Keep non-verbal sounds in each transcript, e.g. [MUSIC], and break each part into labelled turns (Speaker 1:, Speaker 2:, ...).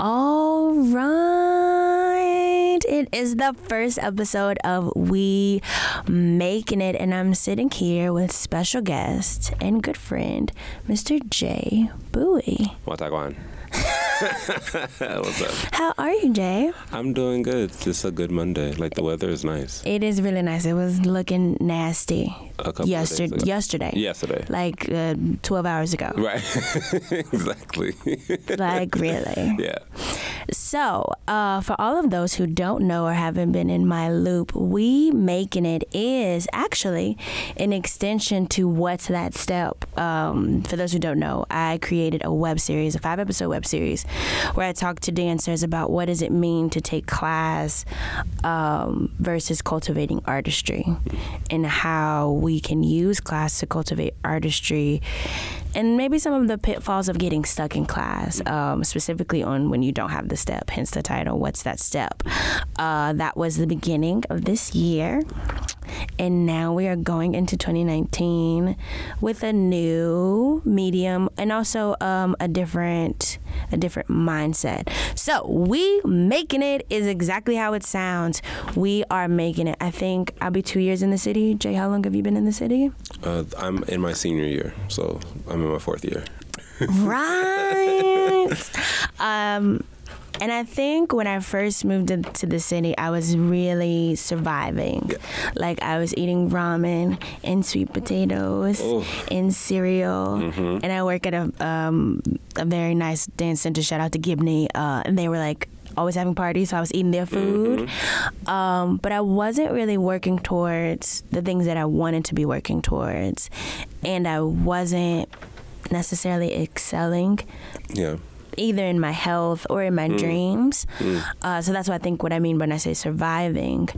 Speaker 1: All right. It is the first episode of We Making It, and I'm sitting here with special guest and good friend, Mr. Jay Bowie.
Speaker 2: Wataguan. [LAUGHS] What's up?
Speaker 1: How are you, Jay?
Speaker 2: I'm doing good. It's a good Monday. Like the weather is nice.
Speaker 1: It is really nice. It was looking nasty
Speaker 2: A couple
Speaker 1: yesterday. Yesterday.
Speaker 2: Yesterday.
Speaker 1: Like uh, 12 hours ago.
Speaker 2: Right. [LAUGHS] exactly.
Speaker 1: Like, really. [LAUGHS]
Speaker 2: yeah.
Speaker 1: So, uh, for all of those who don't know or haven't been in my loop, We Making It is actually an extension to What's That Step. Um, for those who don't know, I created a web series, a five episode web series, where I talk to dancers about what does it mean to take class um, versus cultivating artistry and how we can use class to cultivate artistry and maybe some of the pitfalls of getting stuck in class, um, specifically on when you don't have the step, hence the title, What's That Step? Uh, that was the beginning of this year. And now we are going into 2019 with a new medium and also um, a different a different mindset. So we making it is exactly how it sounds. We are making it. I think I'll be two years in the city. Jay, how long have you been in the city?
Speaker 2: Uh, I'm in my senior year, so I'm in my fourth year.
Speaker 1: right. [LAUGHS] Um, and I think when I first moved into the city, I was really surviving.
Speaker 2: Yeah.
Speaker 1: Like I was eating ramen and sweet potatoes
Speaker 2: Oh.
Speaker 1: and cereal. And I work at a um, a very nice dance center. Shout out to Gibney. Uh, and they were like always having parties, so I was eating their food. Um, but I wasn't really working towards the things that I wanted to be working towards, and I wasn't necessarily excelling
Speaker 2: Yeah.
Speaker 1: Either in my health or in my dreams. Uh, so that's what I think what I mean when I say surviving.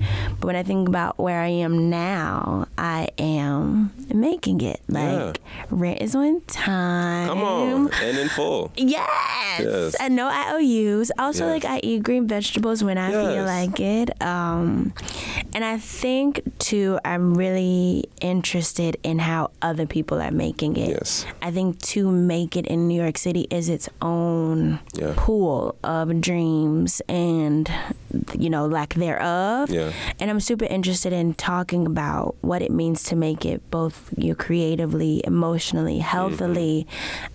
Speaker 1: But when I think about where I am now, I am making it. Like rent is on time.
Speaker 2: Come on. And in full.
Speaker 1: Yes.
Speaker 2: Yes.
Speaker 1: And no IOUs. Also,
Speaker 2: Yes.
Speaker 1: like I eat green vegetables when I feel like it. Um, and I think too, I'm really interested in how other people are making it.
Speaker 2: Yes.
Speaker 1: I think to make it in New York City is its own
Speaker 2: Yeah.
Speaker 1: pool of dreams and you know lack thereof.
Speaker 2: Yeah.
Speaker 1: And I'm super interested in talking about what it means to make it both you creatively, emotionally, healthily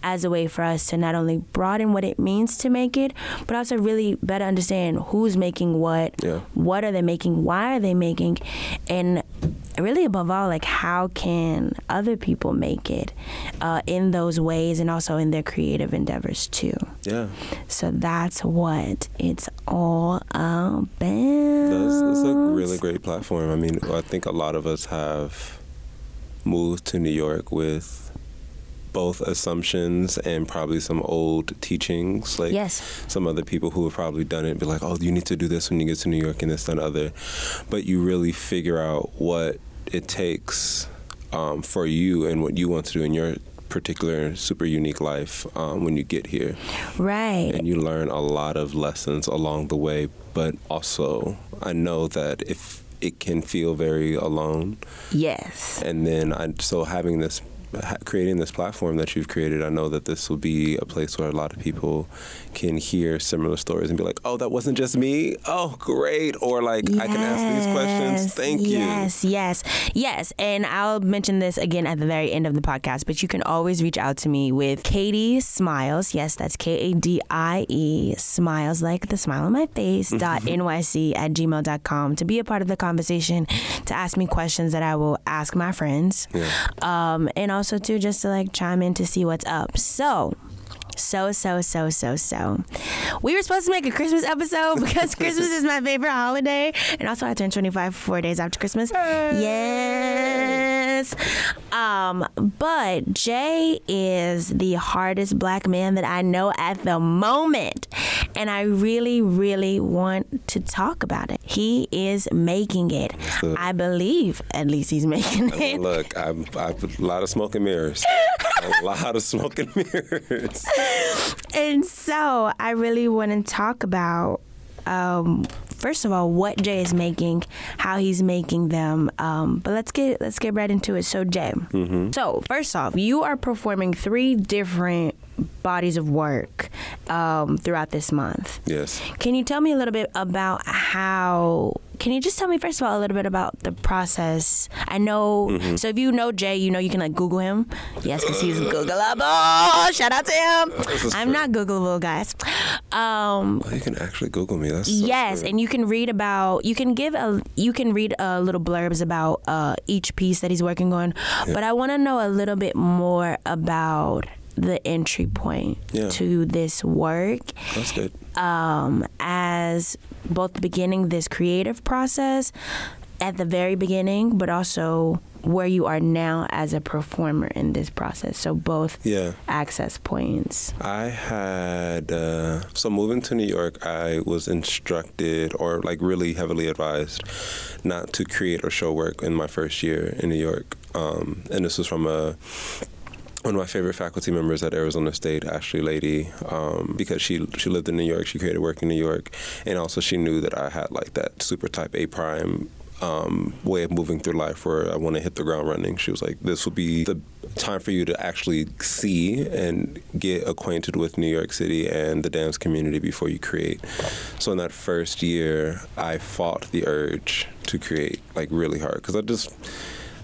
Speaker 1: as a way for us to not only broaden what it means to make it, but also really better understand who's making what,
Speaker 2: Yeah.
Speaker 1: what are they making, why are they making, and really above all, like how can other people make it uh, in those ways and also in their creative endeavors too.
Speaker 2: Yeah.
Speaker 1: So that's what it's all about.
Speaker 2: That's, that's a really great platform. I mean, I think a lot of us have moved to New York with both assumptions and probably some old teachings. Like
Speaker 1: Yes.
Speaker 2: some other people who have probably done it be like, oh, you need to do this when you get to New York and this, and other. But you really figure out what it takes um, for you and what you want to do in your particular super unique life um, when you get here
Speaker 1: Right.
Speaker 2: and you learn a lot of lessons along the way but also i know that if it can feel very alone
Speaker 1: Yes.
Speaker 2: and then i so having this creating this platform that you've created i know that this will be a place where a lot of people can hear similar stories and be like oh that wasn't just me oh great or like i can ask these questions
Speaker 1: Yes,
Speaker 2: thank you
Speaker 1: Yes, yes, yes. And I'll mention this again at the very end of the podcast, but you can always reach out to me with Kadie Smiles. Yes, that's K A D I E Smiles, like the smile on my face, dot NYC at gmail.com to be a part of the conversation, to ask me questions that I will ask my friends.
Speaker 2: Yeah.
Speaker 1: Um, and also, too, just to like chime in to see what's up. So, so, so, so, so, so. We were supposed to make a Christmas episode [LAUGHS] because Christmas is my favorite holiday. And also, I turned 25 four days after Christmas. Yes. Um, but Jay is the hardest black man that I know at the moment. And I really, really want to talk about it. He is making it. I believe, at least, he's making it.
Speaker 2: look, I'm, I put a lot of smoke and mirrors. [LAUGHS] a lot of smoke and mirrors. [LAUGHS]
Speaker 1: And so I really want to talk about, um, first of all, what Jay is making, how he's making them. Um, but let's get let's get right into it. So Jay, so first off, you are performing three different bodies of work um, throughout this month.
Speaker 2: Yes.
Speaker 1: Can you tell me a little bit about how? Can you just tell me first of all a little bit about the process? I know.
Speaker 2: Mm-hmm.
Speaker 1: So if you know Jay, you know you can like Google him. Yes, because he's Googleable. Shout out to him. I'm
Speaker 2: true.
Speaker 1: not Googleable, guys. Um,
Speaker 2: Oh, you can actually Google me. That's so
Speaker 1: yes,
Speaker 2: true.
Speaker 1: and you can read about. You can give a. You can read a little blurbs about uh, each piece that he's working on. But I want to know a little bit more about the entry point
Speaker 2: Yeah.
Speaker 1: to this work
Speaker 2: that's good.
Speaker 1: um, as both beginning this creative process at the very beginning, but also where you are now as a performer in this process. So both
Speaker 2: Yeah.
Speaker 1: access points.
Speaker 2: I had uh, so moving to New York. I was instructed, or like really heavily advised, not to create or show work in my first year in New York. Um, and this was from a one of my favorite faculty members at Arizona State, Ashley Lady, um, because she she lived in New York. She created work in New York, and also she knew that I had like that super type A prime um, way of moving through life where I want to hit the ground running. She was like, "This will be the time for you to actually see and get acquainted with New York City and the dance community before you create." So in that first year, I fought the urge to create like really hard because I just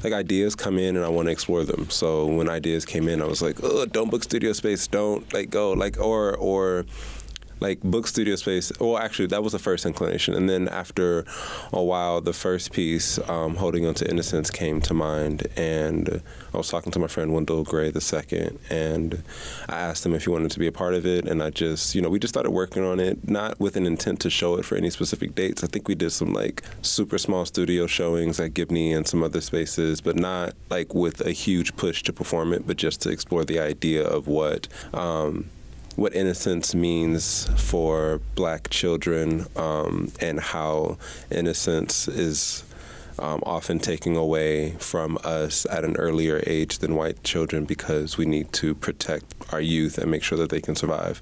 Speaker 2: like ideas come in and I want to explore them. So when ideas came in, I was like, oh, don't book studio space, don't like go like or or like book studio space. Well, actually, that was the first inclination, and then after a while, the first piece, um, holding on to innocence, came to mind, and I was talking to my friend Wendell Gray the second, and I asked him if he wanted to be a part of it, and I just, you know, we just started working on it, not with an intent to show it for any specific dates. I think we did some like super small studio showings at Gibney and some other spaces, but not like with a huge push to perform it, but just to explore the idea of what. Um, what innocence means for black children um, and how innocence is um, often taken away from us at an earlier age than white children because we need to protect our youth and make sure that they can survive.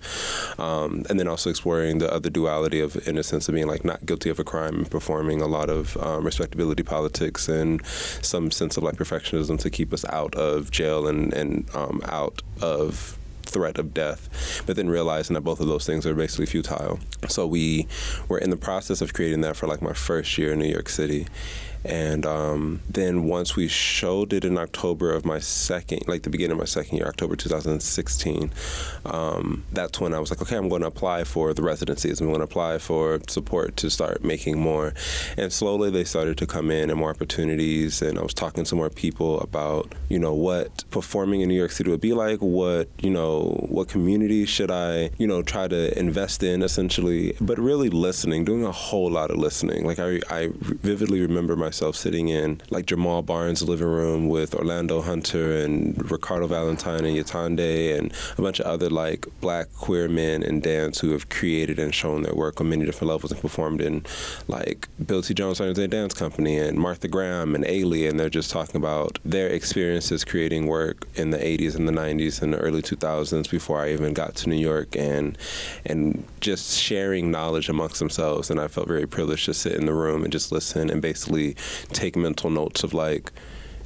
Speaker 2: Um, and then also exploring the other duality of innocence of being like not guilty of a crime and performing a lot of um, respectability politics and some sense of like perfectionism to keep us out of jail and, and um, out of threat of death, but then realizing that both of those things are basically futile. So we were in the process of creating that for like my first year in New York City. And um, then once we showed it in October of my second, like the beginning of my second year, October 2016, um, that's when I was like, okay, I'm going to apply for the residencies. I'm going to apply for support to start making more. And slowly they started to come in and more opportunities. And I was talking to more people about, you know, what performing in New York City would be like, what, you know, what community should I, you know, try to invest in essentially, but really listening, doing a whole lot of listening. Like I, I vividly remember sitting in like Jamal Barnes' living room with Orlando Hunter and Ricardo Valentine and Yatande and a bunch of other like black queer men in dance who have created and shown their work on many different levels and performed in like Bill T. Jones Sunday Dance Company and Martha Graham and Ailey and they're just talking about their experiences creating work in the 80s and the 90s and the early 2000s before I even got to New York and and just sharing knowledge amongst themselves and I felt very privileged to sit in the room and just listen and basically take mental notes of like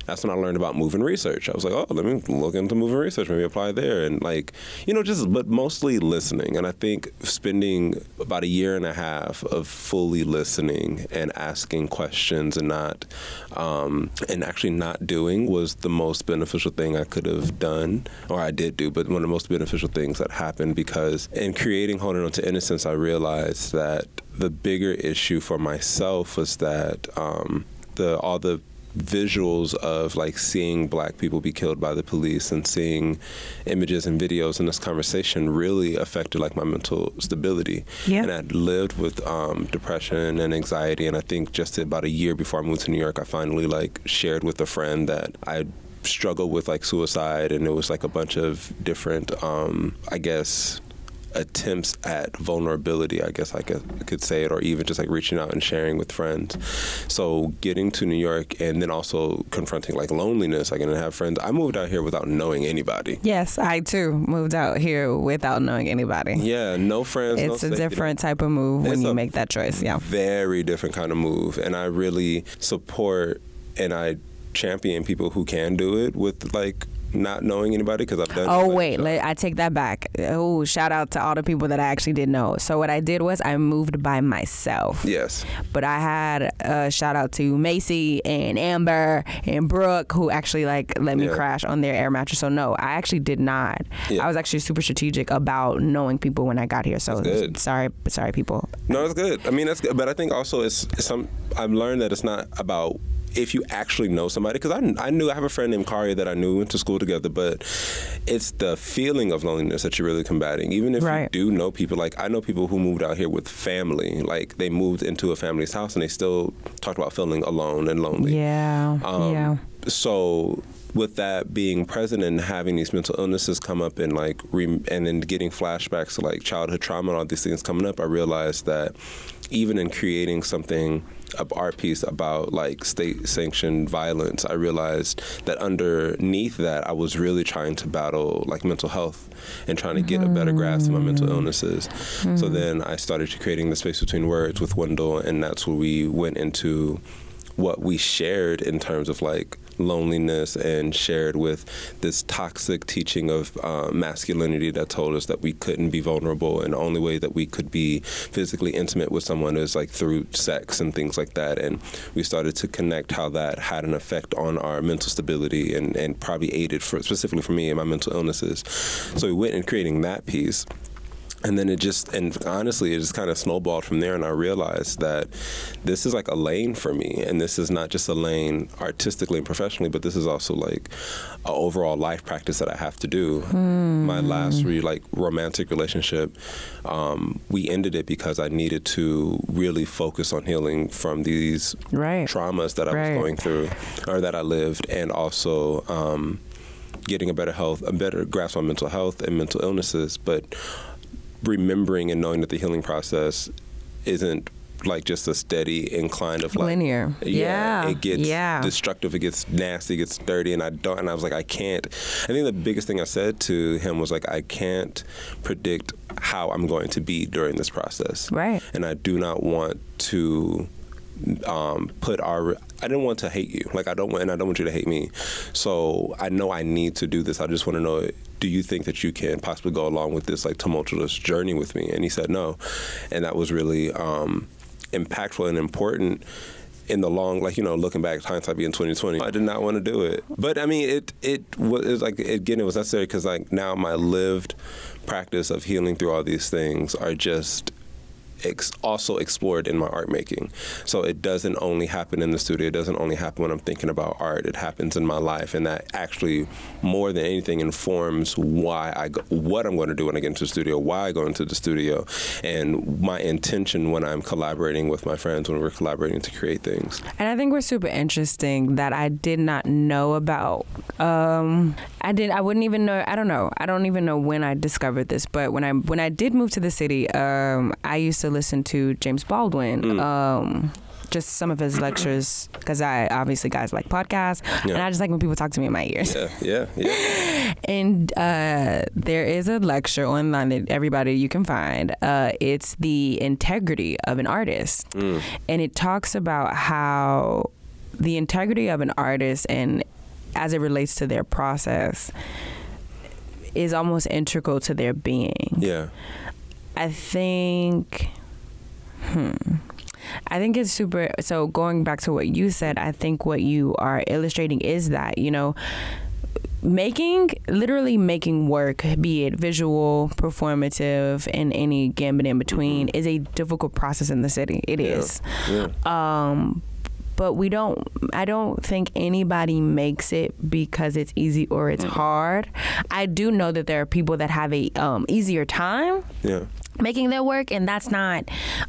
Speaker 2: that's when I learned about Movement Research. I was like, oh, let me look into Movement Research, maybe apply there. And like, you know, just, but mostly listening. And I think spending about a year and a half of fully listening and asking questions and not, um, and actually not doing was the most beneficial thing I could have done, or I did do, but one of the most beneficial things that happened because in creating Holding On to Innocence, I realized that the bigger issue for myself was that um, the all the visuals of like seeing black people be killed by the police and seeing images and videos in this conversation really affected like my mental stability.
Speaker 3: Yeah.
Speaker 2: And I'd lived with um, depression and anxiety, and I think just about a year before I moved to New York, I finally like shared with a friend that I struggled with like suicide, and it was like a bunch of different, um, I guess attempts at vulnerability, I guess I could, could say it, or even just like reaching out and sharing with friends. So getting to New York and then also confronting like loneliness, like, and I have friends. I moved out here without knowing anybody.
Speaker 3: Yes, I too moved out here without knowing anybody.
Speaker 2: Yeah, no friends. no
Speaker 3: It's a
Speaker 2: safety
Speaker 3: different type of move when
Speaker 2: It's
Speaker 3: you make that choice. Yeah.
Speaker 2: very different kind of move and i really support and i champion people who can do it with like not knowing anybody because I've done.
Speaker 1: Oh wait, let, I take that back. Oh, shout out to all the people that I actually did know. So what I did was I moved by myself.
Speaker 2: Yes.
Speaker 1: But I had a shout out to Macy and Amber and Brooke who actually like let me
Speaker 2: Yeah.
Speaker 1: crash on their air mattress. So no, I actually did not.
Speaker 2: Yeah.
Speaker 1: I was actually super strategic about knowing people when I got here. So sorry, sorry people.
Speaker 2: No, that's good. I mean, that's good. But I think also it's, it's some. I've learned that it's not about if you actually know somebody. Because I, I knew I have a friend named Karia that I knew went to school together, but it's the feeling of loneliness that you're really combating. Even if
Speaker 1: Right.
Speaker 2: you do know people, like I know people who moved out here with family. Like they moved into a family's house and they still talked about feeling alone and lonely.
Speaker 1: Yeah.
Speaker 2: Um,
Speaker 1: yeah.
Speaker 2: So with that being present and having these mental illnesses come up and like re- and then getting flashbacks to like childhood trauma and all these things coming up, I realized that even in creating something art piece about like state sanctioned violence, I realized that underneath that I was really trying to battle like mental health and trying to get a better grasp of my mental mm. illnesses. So mm. then I started creating the space between words with Wendell and that's where we went into what we shared in terms of like loneliness and shared with this toxic teaching of uh, masculinity that told us that we couldn't be vulnerable and the only way that we could be physically intimate with someone is like through sex and things like that and we started to connect how that had an effect on our mental stability and, and probably aided for specifically for me and my mental illnesses. So we went in creating that piece and then it just and honestly it just kind of snowballed from there and i realized that this is like a lane for me and this is not just a lane artistically and professionally but this is also like a overall life practice that i have to do my last re- like romantic relationship um, we ended it because i needed to really focus on healing from these
Speaker 1: Right.
Speaker 2: traumas that i
Speaker 1: Right.
Speaker 2: was going through or that i lived and also um, getting a better health a better grasp on mental health and mental illnesses but remembering and knowing that the healing process isn't like just a steady incline of like
Speaker 1: Linear. Yeah.
Speaker 2: it gets
Speaker 1: Yeah.
Speaker 2: destructive it gets nasty it gets dirty and i don't and i was like i can't i think the biggest thing i said to him was like i can't predict how i'm going to be during this process
Speaker 1: Right.
Speaker 2: and i do not want to um, put our I didn't want to hate you. Like I don't want and I don't want you to hate me. So I know I need to do this. I just want to know do you think that you can possibly go along with this like tumultuous journey with me? And he said no. And that was really um, impactful and important in the long like you know looking back hindsight being 2020 i did not want to do it but i mean it it was, it was like again it was necessary because like now my lived practice of healing through all these things are just ex- also explored in my art making. So it doesn't only happen in the studio. It doesn't only happen when I'm thinking about art. It happens in my life, and that actually more than anything informs why I go, what I'm going to do when I get into the studio, why I go into the studio, and my intention when I'm collaborating with my friends when we're collaborating to create things.
Speaker 1: And I think we're super interesting that I did not know about. Um, I did. I wouldn't even know. I don't know. I don't even know when I discovered this. But when I when I did move to the city, um, I used to listen to James Baldwin. Um, just some of his [CLEARS THROAT] lectures because I obviously guys like podcasts and I just like when people talk to me in my ears.
Speaker 2: Yeah, yeah, yeah. [LAUGHS]
Speaker 1: And uh, there is a lecture online that everybody you can find. Uh, it's the integrity of an artist, and it talks about how the integrity of an artist and as it relates to their process is almost integral to their being.
Speaker 2: Yeah.
Speaker 1: I think. Hmm. I think it's super. So going back to what you said, I think what you are illustrating is that you know, making literally making work, be it visual, performative, and any gambit in between, is a difficult process in the city. It
Speaker 2: Yeah.
Speaker 1: is.
Speaker 2: Yeah.
Speaker 1: Um, but we don't. I don't think anybody makes it because it's easy or it's hard. I do know that there are people that have a um, easier time
Speaker 2: Yeah.
Speaker 4: Making their work and that's not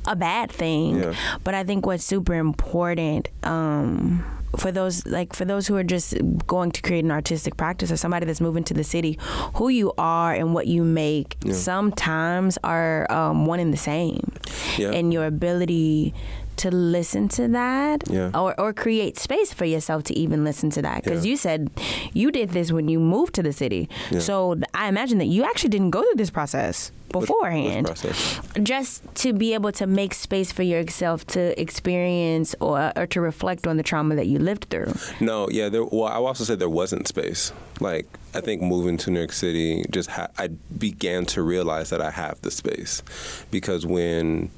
Speaker 4: a bad thing
Speaker 2: Yeah.
Speaker 4: but i think what's super important um for those like for those who are just going to create an artistic practice or somebody that's moving to the city who you are and what you make sometimes are um, one and the same
Speaker 2: Yeah.
Speaker 4: and your ability
Speaker 1: to listen to that
Speaker 2: Yeah.
Speaker 1: or, or create space for yourself to even listen to that because
Speaker 2: Yeah.
Speaker 1: you said you did this when you moved to the city
Speaker 2: Yeah.
Speaker 1: so th- i imagine that you actually didn't go through this process
Speaker 2: Which
Speaker 1: beforehand
Speaker 2: process?
Speaker 1: just to be able to make space for yourself to experience or, or to reflect on the trauma that you lived through
Speaker 2: No, yeah. There, well, I also said there wasn't space. Like I think moving to New York City, just ha- I began to realize that I have the space because when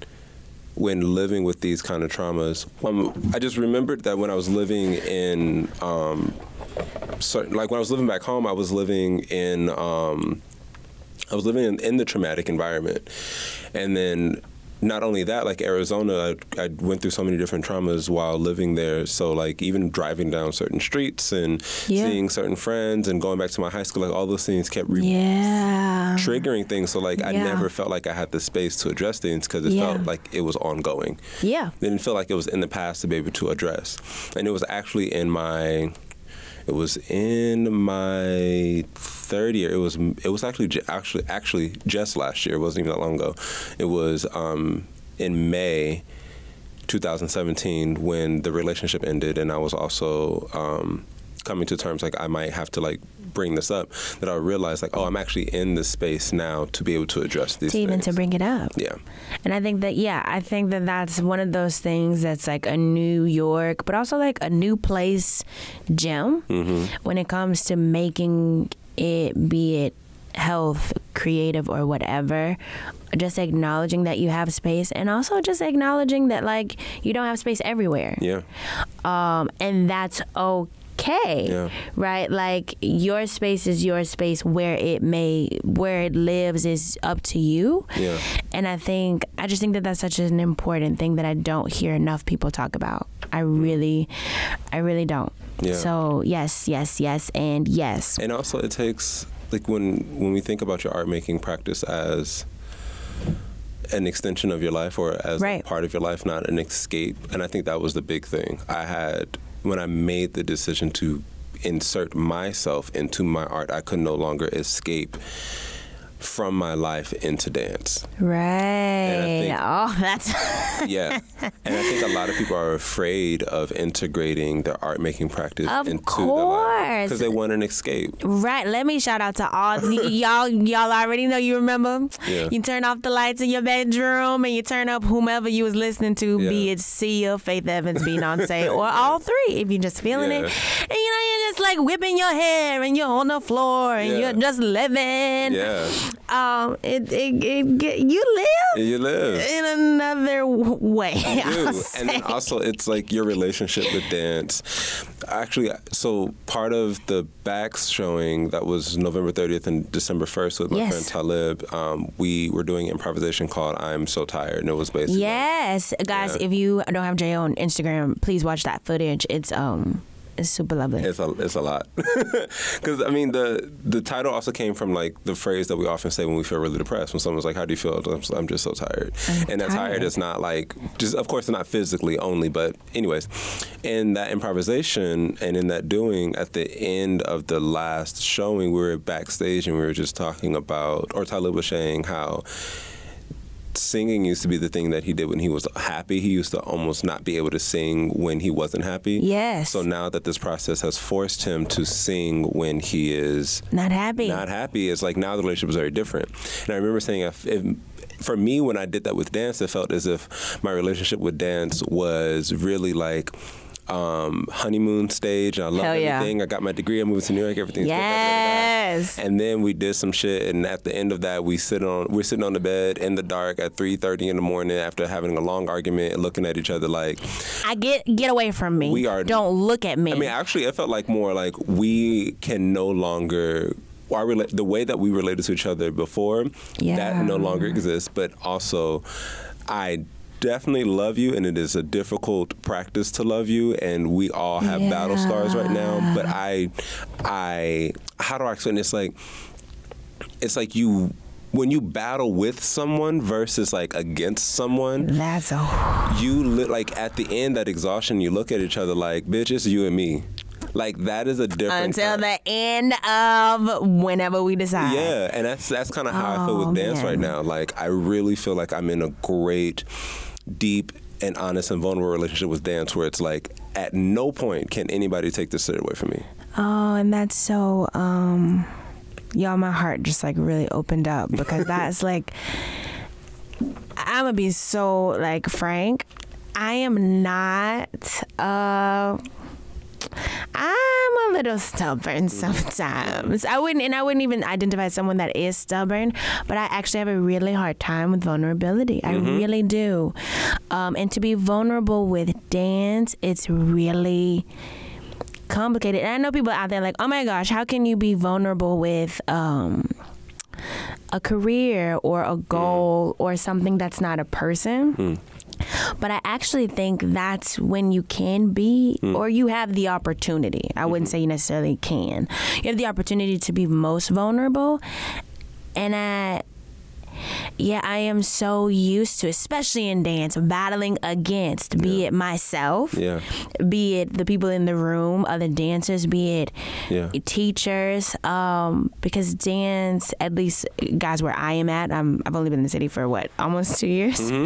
Speaker 2: when living with these kind of traumas, um, I just remembered that when I was living in um, certain, like when I was living back home, I was living in. Um, I was living in, in the traumatic environment, and then not only that, like Arizona, I, I went through so many different traumas while living there. So like even driving down certain streets and
Speaker 1: Yeah.
Speaker 2: seeing certain friends and going back to my high school, like all those things kept re-
Speaker 1: yeah
Speaker 2: triggering things. So like I never felt like I had the space to address things because it
Speaker 1: Yeah.
Speaker 2: felt like it was ongoing.
Speaker 1: yeah
Speaker 2: It didn't feel like it was in the past to be able to address. And it was actually in my it was in my third year. It was it was actually actually actually just last year. It wasn't even that long ago. It was um, in May 2017 when the relationship ended, and I was also um, coming to terms like I might have to like bring this up. That I realize like oh I'm actually in this space now to be able to address these
Speaker 1: to even
Speaker 2: things.
Speaker 1: to bring it up
Speaker 2: yeah.
Speaker 1: And I think that, yeah, I think that that's one of those things that's like a New York, but also like a new place gem when it comes to making it, be it health, creative, or whatever. Just acknowledging that you have space and also just acknowledging that, like, you don't have space everywhere
Speaker 2: Yeah.
Speaker 1: um, and that's okay
Speaker 2: Yeah.
Speaker 1: right like your space is your space where it may where it lives is up to you
Speaker 2: Yeah.
Speaker 1: and i think i just think that that's such an important thing that i don't hear enough people talk about i mm-hmm. really i really don't
Speaker 2: Yeah.
Speaker 1: so yes yes yes and yes
Speaker 2: And also, it takes like when when we think about your art making practice as an extension of your life or as
Speaker 1: Right.
Speaker 2: a part of your life, not an escape. And I think that was the big thing. I had when I made the decision to insert myself into my art, I could no longer escape from my life into dance.
Speaker 1: right
Speaker 2: think-
Speaker 1: oh that's [LAUGHS]
Speaker 2: Yeah. and I think a lot of people are afraid of integrating their art making practice
Speaker 1: Of
Speaker 2: into
Speaker 1: course.
Speaker 2: because they want an escape.
Speaker 1: Right. Let me shout out to all y- y'all. Y'all already know. You remember?
Speaker 2: Yeah.
Speaker 1: You turn off the lights in your bedroom and you turn up whomever you was listening to,
Speaker 2: yeah.
Speaker 1: be it Sia, Faith Evans, Beyonce, [LAUGHS] or all three, if you're just feeling it.
Speaker 2: Yeah.
Speaker 1: And you know, you're just like whipping your hair and you're on the floor and
Speaker 2: Yeah.
Speaker 1: you're just living.
Speaker 2: Yeah.
Speaker 1: Um. It. It. it, get you live
Speaker 2: You live.
Speaker 1: in another way.
Speaker 2: You [LAUGHS] do. And then also, it's like your relationship with dance. Actually, so part of the BAX showing that was November 30th and December 1st with my
Speaker 1: Yes.
Speaker 2: friend Talib, um, we were doing improvisation called I'm So Tired. And it was basically.
Speaker 1: Yes, guys.
Speaker 2: Yeah.
Speaker 1: If you don't have Jay on Instagram, please watch that footage. It's um. It's super lovely.
Speaker 2: It's a it's a lot, [LAUGHS] because I mean the the title also came from like the phrase that we often say when we feel really depressed. When someone's like, "How do you feel?" I'm just, I'm just so tired,
Speaker 1: I'm
Speaker 2: and that tired
Speaker 1: tired.
Speaker 2: is not like just of course not physically only, but anyways, in that improvisation and in that doing at the end of the last showing, we were backstage and we were just talking about, or Talib was saying how singing used to be the thing that he did when he was happy. He used to almost not be able to sing when he wasn't happy.
Speaker 1: Yes.
Speaker 2: So now that this process has forced him to sing when he is
Speaker 1: Not happy.
Speaker 2: not happy, it's like now the relationship is very different. And I remember saying, if, if, for me, when I did that with dance, it felt as if my relationship with dance was really like. Um, honeymoon stage, and I love
Speaker 1: Hell yeah.
Speaker 2: everything. I got my degree. I moved to New York. Everything's good,
Speaker 1: yes.
Speaker 2: And then we did some shit, and at the end of that, we sit on we're sitting on the bed in the dark at 3:30 in the morning after having a long argument and looking at each other like.
Speaker 1: I get get away from me.
Speaker 2: We are-
Speaker 1: Don't look at me.
Speaker 2: I mean, actually, it felt like more like we can no longer. Our rela- the way that we related to each other before,
Speaker 1: Yeah.
Speaker 2: that no longer exists. But also, I definitely love you, and it is a difficult practice to love you, and we all have battle scars right now. But I, I, how do I explain? It's like, it's like you. When you battle with someone versus like against someone,
Speaker 1: That's a
Speaker 2: you li- like at the end that exhaustion you look at each other like bitch it's you and me like that is a different
Speaker 1: until the end of whenever we decide.
Speaker 2: yeah and that's that's kind of how i feel
Speaker 1: Oh,
Speaker 2: with dance
Speaker 1: man.
Speaker 2: right now like i really feel like i'm in a great deep and honest and vulnerable relationship with dance where it's like at no point can anybody take this shit away from me.
Speaker 1: Oh, and that's so um y'all my heart just like really opened up because [LAUGHS] that's like I'm gonna be so like frank. I am not uh I'm a little stubborn [LAUGHS] sometimes. I wouldn't, and I wouldn't even identify someone that is stubborn, but I actually have a really hard time with vulnerability. I really do. Um, and to be vulnerable with dance, it's really complicated. And I know people out there like, oh my gosh, how can you be vulnerable with um, a career or a goal or something that's not a person? But I actually think that's when you can be, hmm. or you have the opportunity. I wouldn't mm-hmm. say you necessarily can. You have the opportunity to be most vulnerable. And I, yeah, I am so used to, especially in dance, battling against, be it myself,
Speaker 2: Yeah.
Speaker 1: be it the people in the room, other dancers, be it
Speaker 2: Yeah.
Speaker 1: teachers, um, because dance, at least guys where I am at, I'm, I've only been in the city for what, almost two years? [LAUGHS]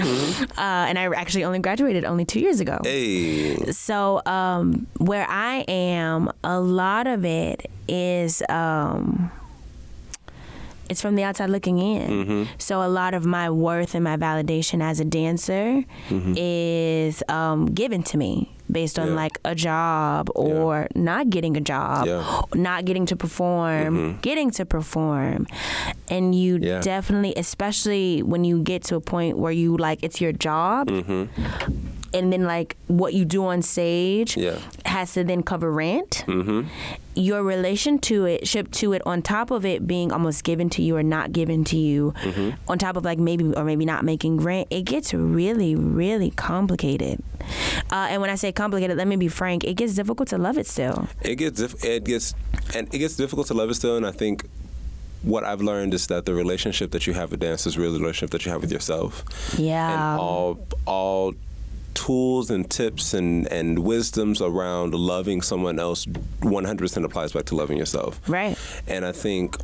Speaker 1: Uh, and I actually only graduated only two years ago.
Speaker 2: Hey.
Speaker 1: So um, where I am, a lot of it is um, it's from the outside looking in.
Speaker 2: Mm-hmm.
Speaker 1: So a lot of my worth and my validation as a dancer is um, given to me based on
Speaker 2: Yeah.
Speaker 1: like a job or not getting a job,
Speaker 2: Yeah.
Speaker 1: not getting to perform, getting to perform. And you
Speaker 2: Yeah.
Speaker 1: definitely, especially when you get to a point where you like it's your job and then like what you do on stage
Speaker 2: Yeah.
Speaker 1: has to then cover rent.
Speaker 2: Mm-hmm.
Speaker 1: Your relation to it, ship to it, on top of it being almost given to you or not given to you,
Speaker 2: Mm-hmm.
Speaker 1: on top of like maybe or maybe not making rent, it gets really, really complicated. Uh, and when I say complicated, let me be frank, it gets difficult to love it still.
Speaker 2: It gets diff- it gets and it gets difficult to love it still, and I think what I've learned is that the relationship that you have with dance is really the relationship that you have with yourself.
Speaker 1: Yeah.
Speaker 2: and all all tools and tips and and wisdoms around loving someone else 100% applies back to loving yourself
Speaker 1: Right.
Speaker 2: and i think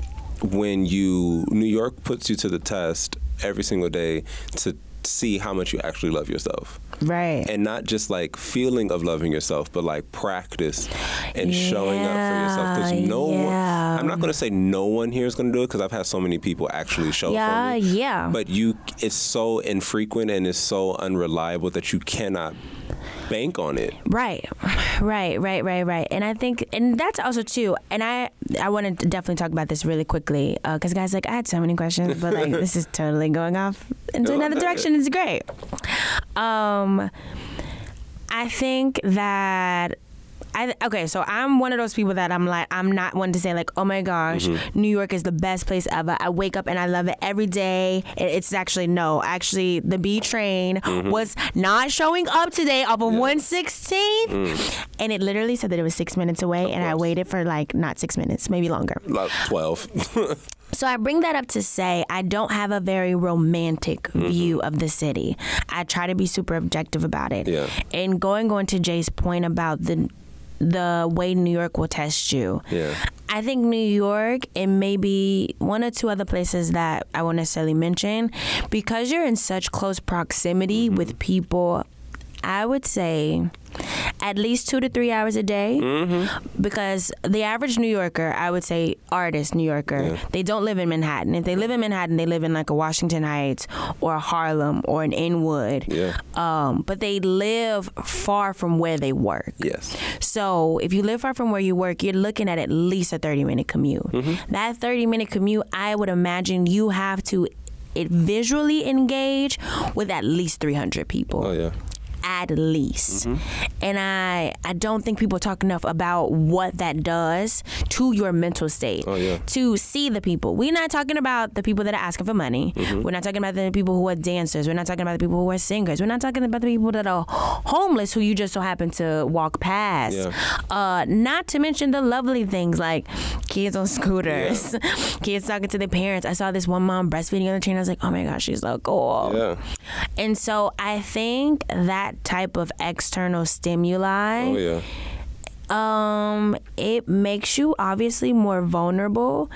Speaker 2: when you new york puts you to the test every single day to see how much you actually love yourself
Speaker 1: Right.
Speaker 2: and not just like feeling of loving yourself but like practice and showing up for yourself because
Speaker 1: Yeah,
Speaker 2: no one
Speaker 1: yeah.
Speaker 2: I'm not going to say no one here is going to do it because i've had so many people actually show
Speaker 1: yeah,
Speaker 2: for me
Speaker 1: yeah.
Speaker 2: but you it's so infrequent and it's so unreliable that you cannot bank on it
Speaker 1: Right, right, right, right, right. And I think, and that's also too. And I, I want to definitely talk about this really quickly because guys, like I had so many questions, but like this is totally going off into
Speaker 2: Go
Speaker 1: another direction. It's great. Um, I think that. I, okay, so I'm one of those people that I'm like, I'm not one to say like, oh my gosh,
Speaker 2: Mm-hmm.
Speaker 1: New York is the best place ever. I wake up and I love it every day. It's actually no, actually the B train
Speaker 2: Mm-hmm.
Speaker 1: was not showing up today off of 116th, and it literally said that it was six minutes away, and I
Speaker 2: Mm.
Speaker 1: waited for like not six minutes, maybe longer.
Speaker 2: like 12 [LAUGHS]
Speaker 1: So I bring that up to say I don't have a very romantic
Speaker 2: Mm-hmm.
Speaker 1: view of the city. I try to be super objective about it.
Speaker 2: Yeah.
Speaker 1: And going on to Jay's point about the the way New York will test you.
Speaker 2: Yeah.
Speaker 1: I think New York and maybe one or two other places that I won't necessarily mention, because you're in such close proximity
Speaker 2: Mm-hmm.
Speaker 1: with people, I would say at least two to three hours a day.
Speaker 2: Mm-hmm.
Speaker 1: Because the average New Yorker, I would say artist New Yorker, they don't live in Manhattan. If they live in Manhattan, they live in like a Washington Heights or a Harlem or an Inwood.
Speaker 2: Yeah.
Speaker 1: Um, but they live far from where they work.
Speaker 2: yes
Speaker 1: So if you live far from where you work, you're looking at at least a 30 minute commute.
Speaker 2: Mm-hmm.
Speaker 1: That 30 minute commute, I would imagine you have to it visually engage with at least 300 people
Speaker 2: oh yeah
Speaker 1: at least.
Speaker 2: Mm-hmm.
Speaker 1: And I I don't think people talk enough about what that does to your mental state.
Speaker 2: Oh, yeah.
Speaker 1: To see the people. We're not talking about the people that are asking for money.
Speaker 2: Mm-hmm.
Speaker 1: We're not talking about the people who are dancers. We're not talking about the people who are singers. We're not talking about the people that are homeless who you just so happen to walk past.
Speaker 2: Yeah.
Speaker 1: Uh, not to mention the lovely things like kids on scooters, [LAUGHS] kids talking to their parents. I saw this one mom breastfeeding on the train. I was like, oh my gosh, she's so cool.
Speaker 2: yeah
Speaker 1: And so I think that type of external stimuli,
Speaker 2: oh yeah
Speaker 1: um, it makes you obviously more vulnerable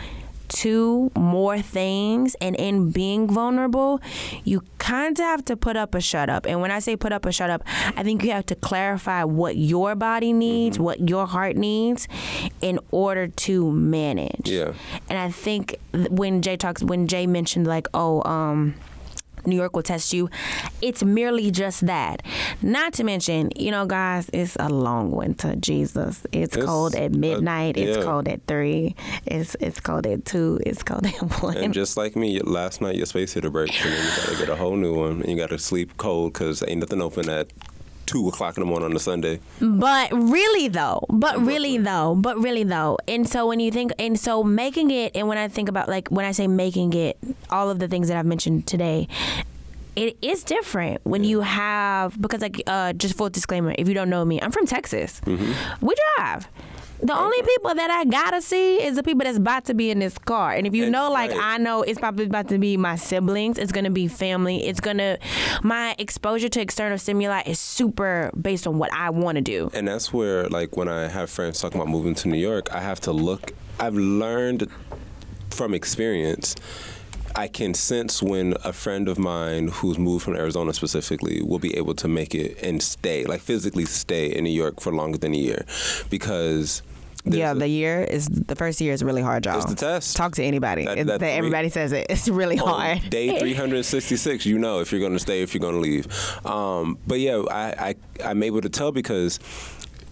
Speaker 1: to more things and in being vulnerable, you kind of have to put up a shut up. And when I say put up a shut up, I think you have to clarify what your body needs,
Speaker 2: Mm-hmm.
Speaker 1: what your heart needs in order to manage.
Speaker 2: Yeah.
Speaker 1: And I think th- when Jay talks, when Jay mentioned like, oh, um, New York will test you. It's merely just that. Not to mention, you know, guys, it's a long winter. Jesus, it's,
Speaker 2: It's
Speaker 1: cold at midnight. it's
Speaker 2: yeah.
Speaker 1: cold at three. It's it's cold at two. It's cold at [LAUGHS] one.
Speaker 2: And just like me, last night your space heater breaks, and then you gotta get a whole new one, and you gotta sleep cold because ain't nothing open at two o'clock in the morning on a Sunday.
Speaker 1: But really though, but really though, but really though. And so when you think and so making it and when I think about like when I say making it, all of the things that I've mentioned today, it is different when you have because like uh just full disclaimer, if you don't know me, I'm from Texas. We drive. The only people that I gotta see is the people that's about to be in this car. And if you know, like. I know it's probably about to be my siblings, it's gonna be family, it's gonna my exposure to external stimuli is super based on what I wanna do.
Speaker 2: And that's where, like, when I have friends talking about moving to New York, I have to look. I've learned from experience. I can sense when a friend of mine who's moved from Arizona specifically will be able to make it and stay, like physically stay in New York for longer than a year, because
Speaker 3: yeah,
Speaker 2: a-
Speaker 3: the year is the first year is really hard, y'all.
Speaker 2: It's the test.
Speaker 3: Talk to anybody.
Speaker 2: That- that three-
Speaker 3: everybody says it. It's really
Speaker 2: on
Speaker 3: hard.
Speaker 2: Day [LAUGHS] 366, you know if you're going to stay, if you're going to leave. Um, but yeah, I, I I'm able to tell because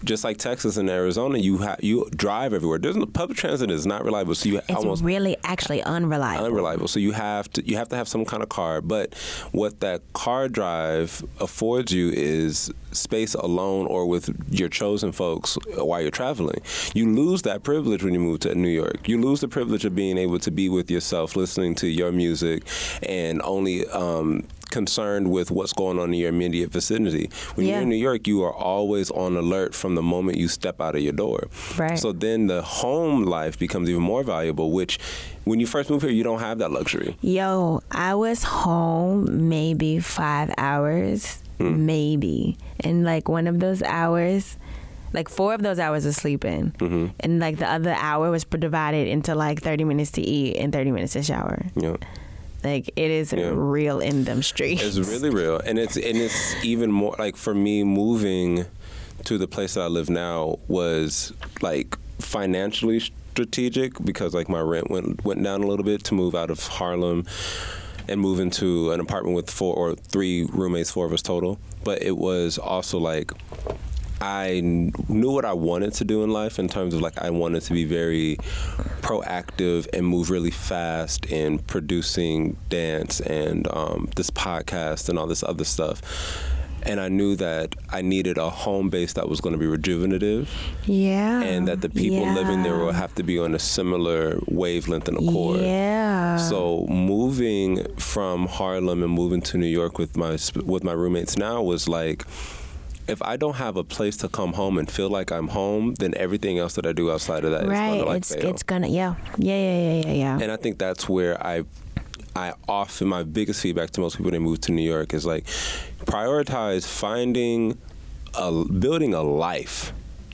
Speaker 2: just like Texas and Arizona, you ha- you drive everywhere. There's no, public transit is not reliable, so you
Speaker 1: It's
Speaker 2: almost
Speaker 1: really actually unreliable.
Speaker 2: unreliable. So you have to you have to have some kind of car. But what that car drive affords you is space alone or with your chosen folks while you're traveling. You lose that privilege when you move to New York. You lose the privilege of being able to be with yourself, listening to your music, and only. Um, concerned with what's going on in your immediate vicinity. When
Speaker 1: Yeah.
Speaker 2: you're in New York, you are always on alert from the moment you step out of your door.
Speaker 1: Right.
Speaker 2: So then the home life becomes even more valuable, which when you first move here, you don't have that luxury.
Speaker 1: Yo, I was home maybe five hours,
Speaker 2: Hmm.
Speaker 1: maybe. And like one of those hours, like four of those hours of sleeping.
Speaker 2: Mm-hmm.
Speaker 1: And like the other hour was divided into like 30 minutes to eat and 30 minutes to shower.
Speaker 2: Know,
Speaker 1: Like it is
Speaker 2: Yeah.
Speaker 1: real in them streets.
Speaker 2: it's really real, and it's and it's even more like for me moving to the place that I live now was like financially strategic because like my rent went went down a little bit to move out of Harlem and move into an apartment with four or three roommates, four of us total. But it was also like I knew what I wanted to do in life in terms of like I wanted to be very proactive and move really fast in producing dance and um, this podcast and all this other stuff. And I knew that I needed a home base that was going to be rejuvenative
Speaker 1: yeah.
Speaker 2: and that the people living there will have to be on a similar wavelength and accord.
Speaker 1: Yeah.
Speaker 2: So moving from Harlem and moving to New York with my with my roommates now was like if I don't have a place to come home and feel like I'm home, then everything else that I do outside of that is
Speaker 1: right.
Speaker 2: going to like
Speaker 1: it's
Speaker 2: fail.
Speaker 1: it's gonna yeah. Yeah, yeah, yeah, yeah, yeah.
Speaker 2: and I think that's where I I often my biggest feedback to most people that move to New York is like prioritize finding a building a life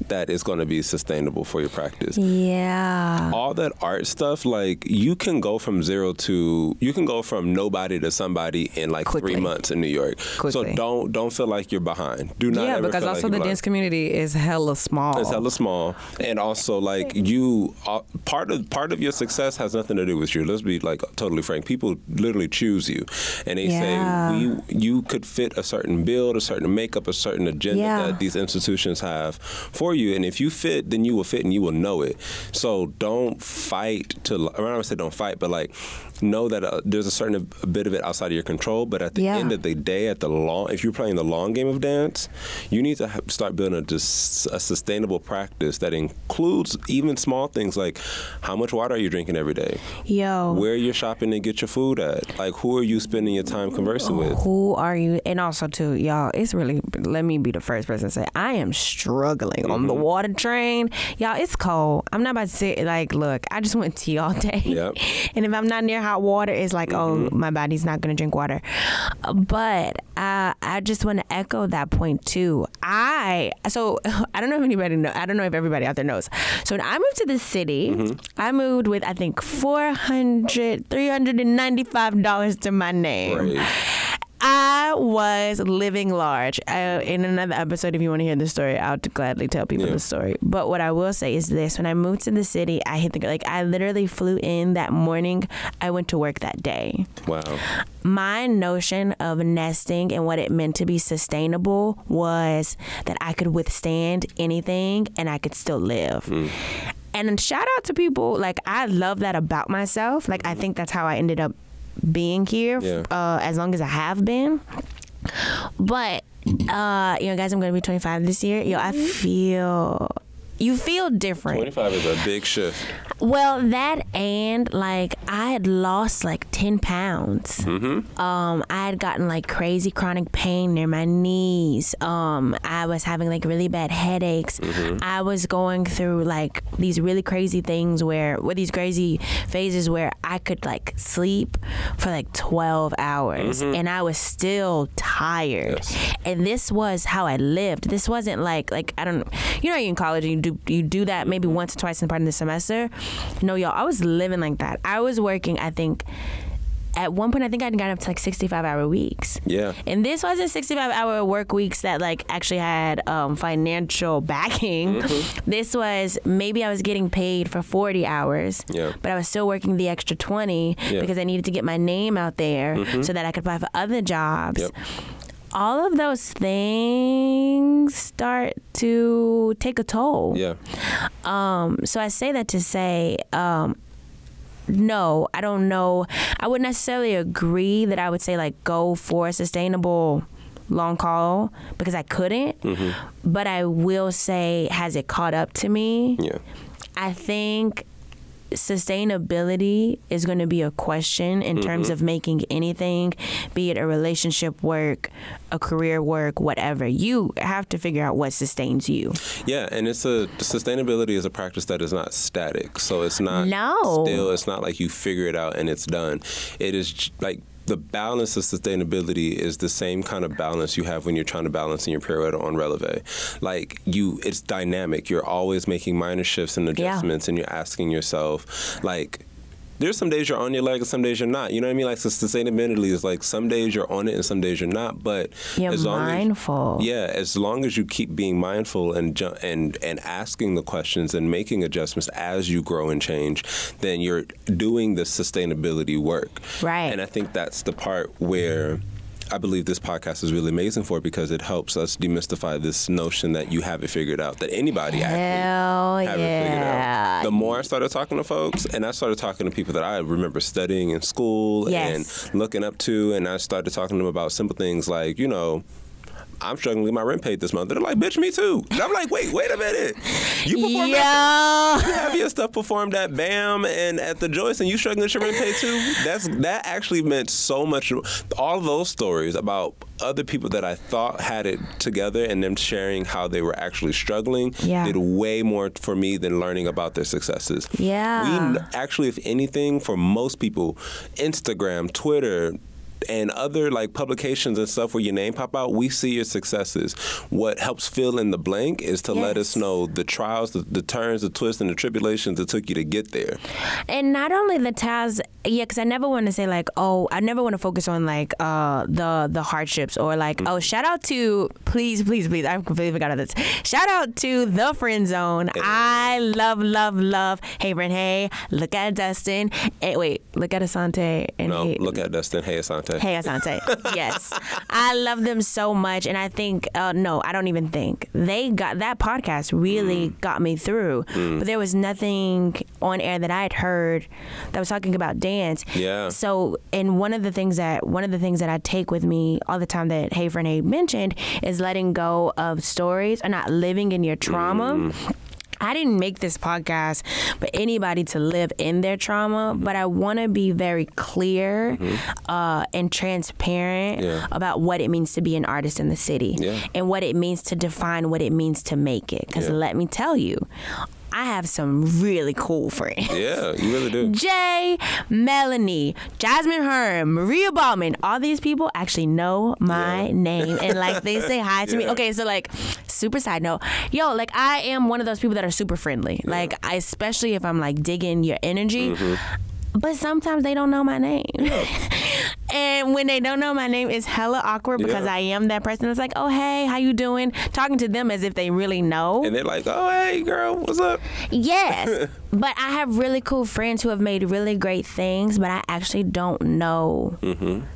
Speaker 2: that is going to be sustainable for your practice
Speaker 1: yeah.
Speaker 2: all that art stuff, like you can go from zero to you can go from nobody to somebody in like
Speaker 3: Quickly.
Speaker 2: three months in New York.
Speaker 3: Quickly.
Speaker 2: So don't don't feel like you're behind. Do not
Speaker 3: yeah, because also
Speaker 2: like
Speaker 3: the dance
Speaker 2: behind.
Speaker 3: community is hella small.
Speaker 2: It's hella small, and also like you, uh, part of part of your success has nothing to do with you. Let's be like totally frank. People literally choose you, and they
Speaker 1: Yeah.
Speaker 2: say we you could fit a certain build, a certain makeup, a certain agenda
Speaker 1: Yeah.
Speaker 2: that these institutions have for you, and if you fit, then you will fit, and you will know it. So don't fight to. I don't say don't fight, but like know that uh, there's a certain bit of it outside of your control. But at the
Speaker 1: Yeah.
Speaker 2: end of the day, at the long, if you're playing the long game of dance, you need to start building a, dis- a sustainable practice that includes even small things like how much water are you drinking every day,
Speaker 1: Yo.
Speaker 2: where you're shopping and get your food at, like who are you spending your time conversing with.
Speaker 1: Who are you? And also, too, y'all, it's really, let me be the first person to say, I am struggling on the
Speaker 2: Mm-hmm.
Speaker 1: water train. Y'all, it's cold. I'm not about to say, like, look, I just went tea all [LAUGHS] day.
Speaker 2: Yep.
Speaker 1: And if I'm not near hot water is like, oh, my body's not gonna drink water. But uh, I just want to echo that point too. I so [LAUGHS] I don't know if anybody know. I don't know if everybody out there knows. So when I moved to the city, I moved with I think 400 395 dollars to my name.
Speaker 2: Right.
Speaker 1: I was living large. Uh, in another episode, if you want to hear the story, I'll gladly tell people
Speaker 2: Yeah.
Speaker 1: the story. But what I will say is this: when I moved to the city, I hit the like. I literally flew in that morning. I went to work that day.
Speaker 2: Wow.
Speaker 1: My notion of nesting and what it meant to be sustainable was that I could withstand anything and I could still live. And then shout out to people like I love that about myself. Like I think that's how I ended up being here
Speaker 2: Yeah.
Speaker 1: uh, as long as I have been. But uh, you know, guys, I'm gonna be 25 this year. Yo, I feel you feel different.
Speaker 2: 25 is a big shift.
Speaker 1: Well, that and like I had lost like 10 pounds.
Speaker 2: Mm-hmm.
Speaker 1: Um, I had gotten like crazy chronic pain near my knees. Um, I was having like really bad headaches.
Speaker 2: Mm-hmm.
Speaker 1: I was going through like these really crazy things where, with these crazy phases where I could like sleep for like 12 hours and I was still tired.
Speaker 2: Mm-hmm. Yes.
Speaker 1: And this was how I lived. This wasn't like like I don't you know you're in college and you do you do that maybe once or twice in part of the semester. No, y'all, I was living like that. I was working, I think at one point I think I'd gotten up to like 65 hour weeks.
Speaker 2: Yeah.
Speaker 1: And this wasn't 65 hour work weeks that like actually had um, financial [LAUGHS] backing.
Speaker 2: Mm-hmm.
Speaker 1: This was maybe I was getting paid for 40 hours,
Speaker 2: Yeah.
Speaker 1: but I was still working the extra 20
Speaker 2: Yeah. Mm-hmm.
Speaker 1: because I needed to get my name out there so that I could apply for other jobs.
Speaker 2: Yep.
Speaker 1: All of those things start to take a toll.
Speaker 2: Yeah.
Speaker 1: Um, so I say that to say, um, no, I don't know. I wouldn't necessarily agree that I would say like go for a sustainable long call because I couldn't.
Speaker 2: Mm-hmm.
Speaker 1: But I will say, has it caught up to me?
Speaker 2: Yeah.
Speaker 1: I think sustainability is going to be a question in mm-hmm. terms of making anything, be it a relationship work, a career work, whatever. You have to figure out what sustains you.
Speaker 2: Yeah, and it's a sustainability is a practice that is not static. So it's not
Speaker 1: No.
Speaker 2: still. It's not like you figure it out and it's done. It is like the balance of sustainability is the same kind of balance you have when you're trying to balance in your period on releve. Like you, it's dynamic. You're always making minor shifts and adjustments, and you're asking yourself, like. There's some days you're on your leg and some days you're not. You know what I mean? Like so sustainability is like some days you're on it and some days you're not. But
Speaker 1: You're
Speaker 2: as long as-
Speaker 1: mindful.
Speaker 2: yeah, as long as you keep being mindful and ju- and and asking the questions and making adjustments as you grow and change, then you're doing the sustainability work.
Speaker 1: Right.
Speaker 2: And I think that's the part where I believe this podcast is really amazing for because it helps us demystify this notion that you have it figured out, that anybody actually
Speaker 1: Hell
Speaker 2: have it figured out. The more I started talking to folks, and I started talking to people that I remember studying in school
Speaker 1: Yes.
Speaker 2: and looking up to, and I started talking to them about simple things like, you know, I'm struggling to get my rent paid this month. They're like, bitch, me too. And I'm like, wait, wait a minute. You perform that
Speaker 1: Yo.
Speaker 2: you have your stuff performed at BAM and at the Joyce, and you struggling to get your rent paid too. That's that actually meant so much. All those stories about other people that I thought had it together and them sharing how they were actually struggling
Speaker 1: Yeah.
Speaker 2: did way more for me than learning about their successes.
Speaker 1: Yeah.
Speaker 2: We actually, if anything, for most people, Instagram, Twitter. And other like publications and stuff where your name pop out, we see your successes. What helps fill in the blank is to let us know the trials, the, the turns, the twists, and the tribulations that took you to get there.
Speaker 1: And not only the tasks, yeah, because I never want to say like, oh, I never want to focus on like uh the the hardships or like, oh, shout out to please, please, please, I completely forgot about this. Shout out to the friend zone. I love, love, love. Hey, Brent. Hey, look at Dustin. Hey, wait, look at Asante. And
Speaker 2: No,
Speaker 1: hey,
Speaker 2: look at Dustin. Hey, Asante.
Speaker 1: Hey Asante. yes. I love them so much and I think uh, no, I don't even think. They got that podcast really mm. got me through. Mm. But there was nothing on air that I had heard that was talking about dance.
Speaker 2: Yeah.
Speaker 1: So and one of the things that one of the things that I take with me all the time that Hey Renee mentioned is letting go of stories or not living in your trauma. Mm. I didn't make this podcast for anybody to live in their trauma, but I want to be very clear uh, and transparent
Speaker 2: Yeah.
Speaker 1: about what it means to be an artist in the city
Speaker 2: Yeah.
Speaker 1: and what it means to define what it means to make it. Because
Speaker 2: Yeah.
Speaker 1: let me tell you, I have some really cool friends.
Speaker 2: Yeah, you really do. [LAUGHS]
Speaker 1: Jay, Melanie, Jasmine Hearn, Maria Bauman, all these people actually know my
Speaker 2: Yeah.
Speaker 1: name and like they say hi to me. Okay, so like super side note, yo, like I am one of those people that are super friendly. Like I, especially if I'm like digging your energy.
Speaker 2: Mm-hmm.
Speaker 1: But sometimes they don't know my name. [LAUGHS] and when they don't know my name, it's hella awkward because
Speaker 2: Yeah.
Speaker 1: I am that person that's like, oh, hey, how you doing? Talking to them as if they really know.
Speaker 2: And they're like, "Oh, hey, girl, what's up?"
Speaker 1: Yes. [LAUGHS] but I have really cool friends who have made really great things, but I actually don't know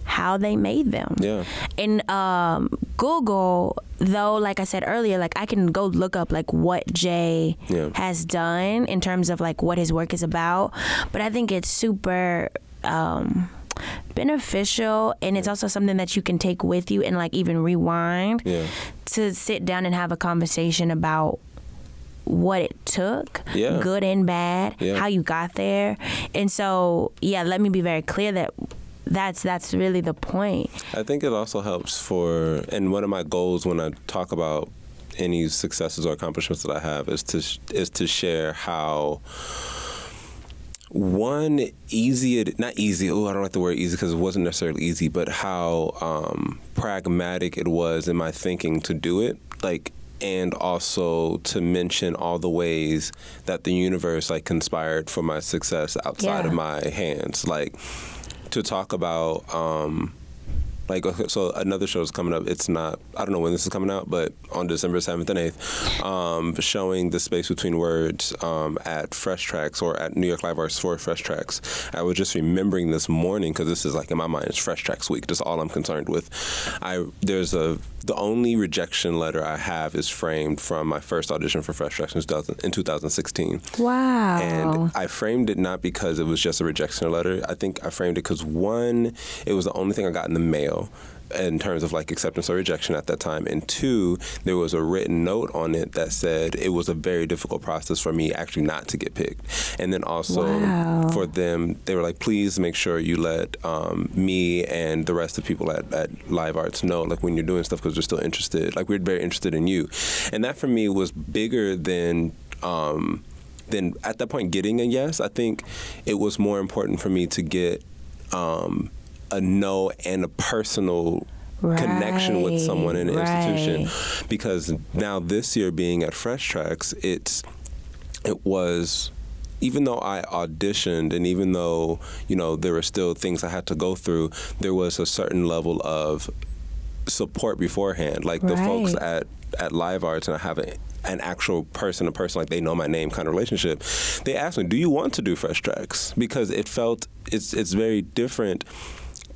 Speaker 1: how they made them.
Speaker 2: Yeah.
Speaker 1: In um, Google, though, like I said earlier, like I can go look up like what Jay
Speaker 2: Yeah.
Speaker 1: has done in terms of like what his work is about. But I think it's super um beneficial and it's also something that you can take with you and like even rewind
Speaker 2: Yeah.
Speaker 1: to sit down and have a conversation about what it took,
Speaker 2: Yeah.
Speaker 1: good and bad,
Speaker 2: Yeah.
Speaker 1: how you got there. And so, yeah, let me be very clear that that's that's really the point.
Speaker 2: I think it also helps for, and one of my goals when I talk about any successes or accomplishments that I have is to is to share how one easy it not easy oh i don't like the word easy because it wasn't necessarily easy but how um, pragmatic it was in my thinking to do it like and also to mention all the ways that the universe like conspired for my success outside
Speaker 1: Yeah.
Speaker 2: of my hands. Like to talk about um like so another show is coming up. It's not i don't know when this is coming out but on december 7th and 8th um, showing the space between words um, at fresh tracks or at new york live arts for fresh tracks. I was just remembering this morning because this is like in my mind it's fresh tracks week. That's all i'm concerned with. I there's a the only rejection letter i have is framed from my first audition for fresh 2000 in 2016
Speaker 1: Wow.
Speaker 2: and I framed it not because it was just a rejection letter. I think I framed it because one, it was the only thing I got in the mail in terms of like acceptance or rejection at that time. And two, there was a written note on it that said it was a very difficult process for me actually not to get picked. And then also
Speaker 1: Wow.
Speaker 2: for them, they were like, please make sure you let um, me and the rest of people at, at Live Arts know, like when you're doing stuff, because we're still interested. Like we're very interested in you. And that for me was bigger than. Um, then at that point getting a yes, I think it was more important for me to get um, a no and a personal connection with someone in an
Speaker 1: Right,
Speaker 2: institution because now this year being at Fresh Tracks, it's it was even though I auditioned and even though you know there were still things I had to go through, there was a certain level of support beforehand. Like the folks at at Live Arts, and I have a, an actual person, a person like they know my name kind of relationship. They asked me, "Do you want to do Fresh Tracks?" Because it felt it's it's very different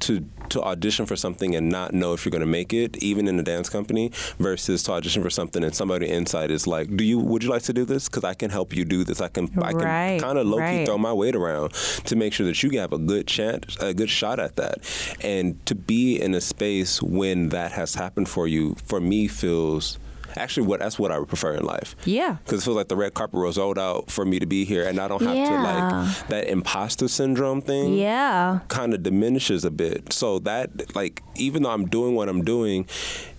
Speaker 2: to to audition for something and not know if you're going to make it, even in a dance company, versus to audition for something and somebody inside is like, "Do you would you like to do this? Because I can help you do this. I can I can kind of low key
Speaker 3: right.
Speaker 2: throw my weight around to make sure that you have a good chance, a good shot at that, and to be in a space when that has happened for you, for me feels. Actually, what that's what I would prefer in life.
Speaker 3: Yeah.
Speaker 2: because it feels like the red carpet was rolled out for me to be here, and I don't have to like that imposter syndrome thing
Speaker 1: Yeah.
Speaker 2: kind of diminishes a bit. So that like even though I'm doing what I'm doing,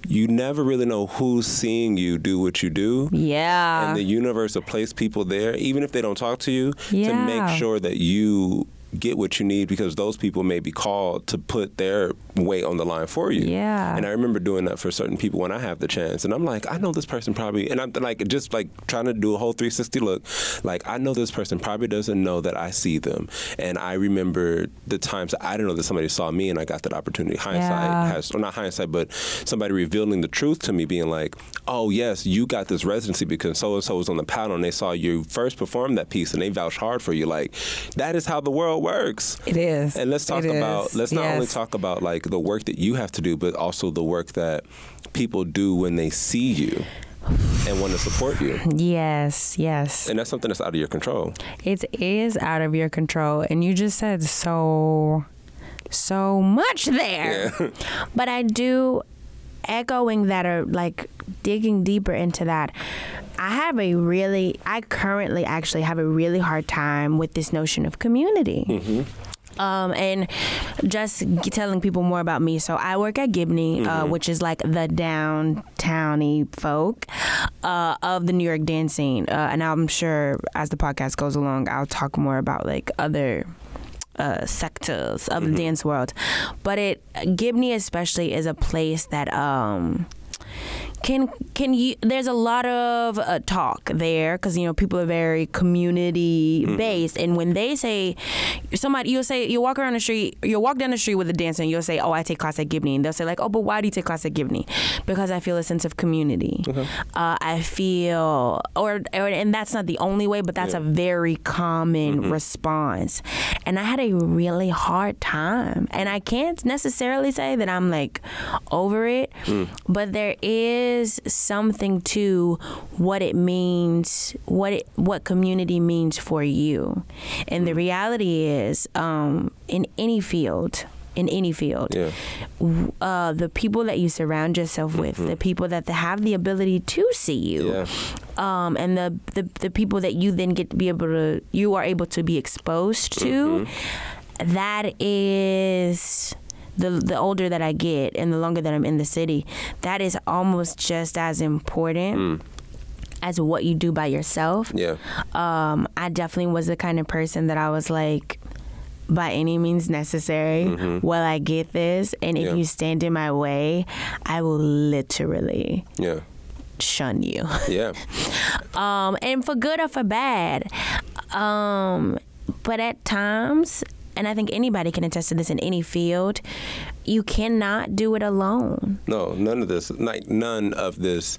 Speaker 2: you never really know who's seeing you do what you do.
Speaker 3: Yeah.
Speaker 2: And the universe will place people there, even if they don't talk to you, to make sure that you get what you need because those people may be called to put their weight on the line for you.
Speaker 3: Yeah.
Speaker 2: And I remember doing that for certain people when I have the chance. And I'm like, I know this person probably, and I'm like, just like trying to do a whole 360 look. Like, I know this person probably doesn't know that I see them. And I remember the times I didn't know that somebody saw me and I got that opportunity. Hindsight
Speaker 3: Yeah.
Speaker 2: has, or not hindsight, but somebody revealing the truth to me, being like, oh, yes, you got this residency because so and so was on the panel and they saw you first perform that piece and they vouched hard for you. Like, that is how the world works.
Speaker 3: It is.
Speaker 2: And let's talk
Speaker 3: It
Speaker 2: about
Speaker 3: is.
Speaker 2: let's not only talk about like the work that you have to do, but also the work that people do when they see you and want to support you.
Speaker 3: Yes, yes.
Speaker 2: And that's something that's out of your control.
Speaker 3: It is out of your control. And you just said so, so much there.
Speaker 2: Yeah. [LAUGHS]
Speaker 1: But I do echoing that or like digging deeper into that. I have a really I currently actually have a really hard time with this notion of community. Um, and just g- telling people more about me. So I work at Gibney, uh, which is like the downtowny folk uh, of the New York dance scene. Uh, and I'm sure as the podcast goes along, I'll talk more about like other uh, sectors of the dance world. But it Gibney especially is a place that um can can you there's a lot of uh, talk there because you know people are very community based and when they say somebody you'll say you'll walk around the street you'll walk down the street with a dancer and you'll say oh i take class at gibney. And they'll say like oh but why do you take class at gibney? Because i feel a sense of community. Uh, i feel or, or and that's not the only way but that's a very common response. And i had a really hard time. And i can't necessarily say that i'm like over it but there is something to what it means what it what community means for you and the reality is um, in any field in any field
Speaker 2: Yeah.
Speaker 1: uh, the people that you surround yourself with the people that have the ability to see you
Speaker 2: Yeah.
Speaker 1: um, and the, the the people that you then get to be able to you are able to be exposed to that is the the older that I get and the longer that I'm in the city that is almost just as important as what you do by yourself
Speaker 2: Yeah.
Speaker 1: um, I definitely was the kind of person that I was like, by any means necessary, will I get this? And if
Speaker 2: Mm-hmm. Yeah.
Speaker 1: you stand in my way, I will literally
Speaker 2: Yeah.
Speaker 1: shun you. [LAUGHS]
Speaker 2: Yeah.
Speaker 1: um, and for good or for bad. Um, but at times, and I think anybody can attest to this in any field, you cannot do it alone.
Speaker 2: No, none of this. Like none of this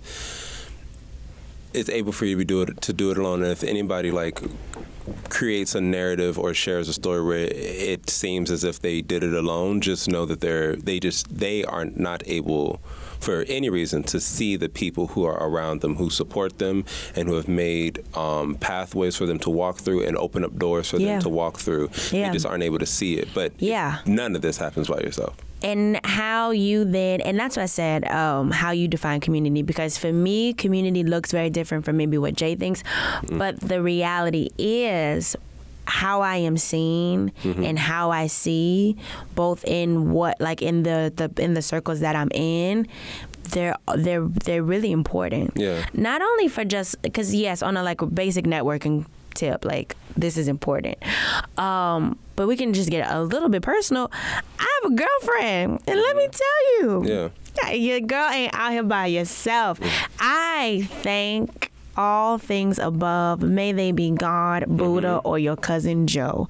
Speaker 2: is able for you to do it to do it alone. And if anybody like creates a narrative or shares a story where it seems as if they did it alone, just know that they're they just they are not able for any reason to see the people who are around them who support them and who have made um, pathways for them to walk through and open up doors for
Speaker 1: Yeah.
Speaker 2: them to walk through.
Speaker 1: Yeah.
Speaker 2: They just aren't able to see it. But
Speaker 1: Yeah.
Speaker 2: none of this happens by yourself.
Speaker 1: and how you then and that's what i said um, how you define community because for me community looks very different from maybe what jay thinks but the reality is how I am seen mm-hmm. and how I see both in what like in the, the in the circles that I'm in they're they're they're really important.
Speaker 2: Yeah.
Speaker 1: not only for just because yes on a like basic networking tip like this is important. Um but we can just get a little bit personal. I have a girlfriend and let me mm-hmm. tell you.
Speaker 2: Yeah.
Speaker 1: your girl ain't out here by yourself. Mm-hmm. I thank all things above may they be god buddha mm-hmm. or your cousin joe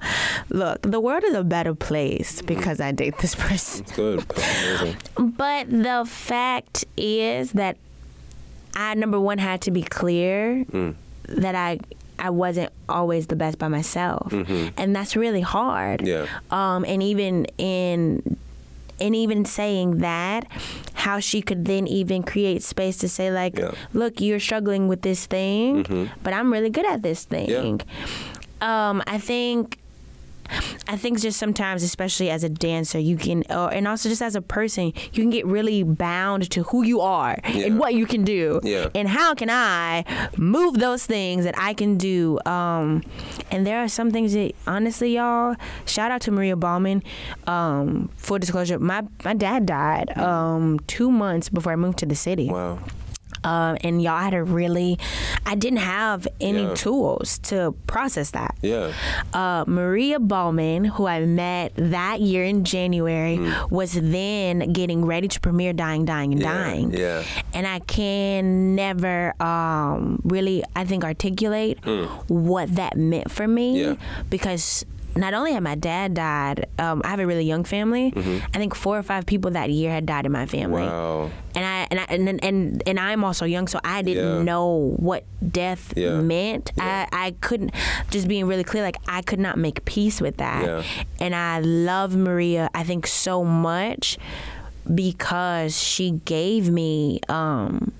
Speaker 1: look the world is a better place mm-hmm. because i date this [LAUGHS] person
Speaker 2: It's good. Amazing.
Speaker 1: but the fact is that I number one had to be clear mm. that I I wasn't always the best by myself, mm-hmm. and that's really hard.
Speaker 2: Yeah.
Speaker 1: Um, and even in and even saying that, how she could then even create space to say like,
Speaker 2: Yeah.
Speaker 1: look, you're struggling with this thing, but I'm really good at this thing. Um, I think I think just sometimes, especially as a dancer, you can, or, and also just as a person, you can get really bound to who you are
Speaker 2: Yeah.
Speaker 1: and what you can do,
Speaker 2: Yeah.
Speaker 1: and how can I move those things that I can do. Um, and there are some things that, honestly, y'all, shout out to Maria Bauman. Um, full disclosure, my my dad died um, two months before I moved to the city
Speaker 2: Wow.
Speaker 1: Um, and y'all had to really i didn't have any
Speaker 2: Yeah.
Speaker 1: tools to process that
Speaker 2: Yeah.
Speaker 1: uh, maria bauman who i met that year in january was then getting ready to premiere dying dying and
Speaker 2: Mm. Yeah,
Speaker 1: dying
Speaker 2: yeah.
Speaker 1: and i can never um, really i think articulate what that meant for me
Speaker 2: Mm. Yeah.
Speaker 1: because not only had my dad died, um, I have a really young family. I think four or five people that year had died in my family
Speaker 2: Mm-hmm. Wow.
Speaker 1: and I and I, and, and and I'm also young, so I didn't
Speaker 2: Yeah.
Speaker 1: know what death
Speaker 2: Yeah.
Speaker 1: meant.
Speaker 2: Yeah.
Speaker 1: I I couldn't just being really clear, like I could not make peace with that. And I love Maria. I think so much because she gave me um,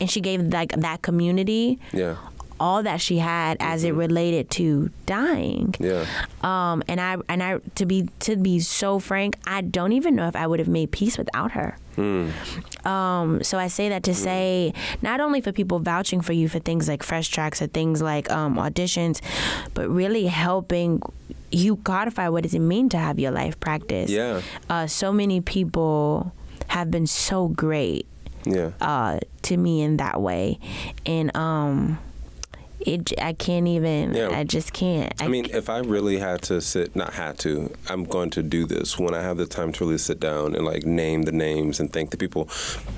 Speaker 1: and she gave like that community
Speaker 2: Yeah.
Speaker 1: All that she had as it related to dying.
Speaker 2: Yeah.
Speaker 1: Um, and I and I to be to be so frank, I don't even know if I would have made peace without her. Um, so I say that to say not only for people vouching for you for things like fresh tracks or things like um, auditions, but really helping you codify what does it mean to have your life practice.
Speaker 2: Yeah.
Speaker 1: Uh, so many people have been so great
Speaker 2: Yeah.
Speaker 1: uh, to me in that way, and um, it I can't even.
Speaker 2: Yeah.
Speaker 1: I just can't.
Speaker 2: I mean, if I really had to sit, not had to, I'm going to do this when I have the time to really sit down and like name the names and thank the people.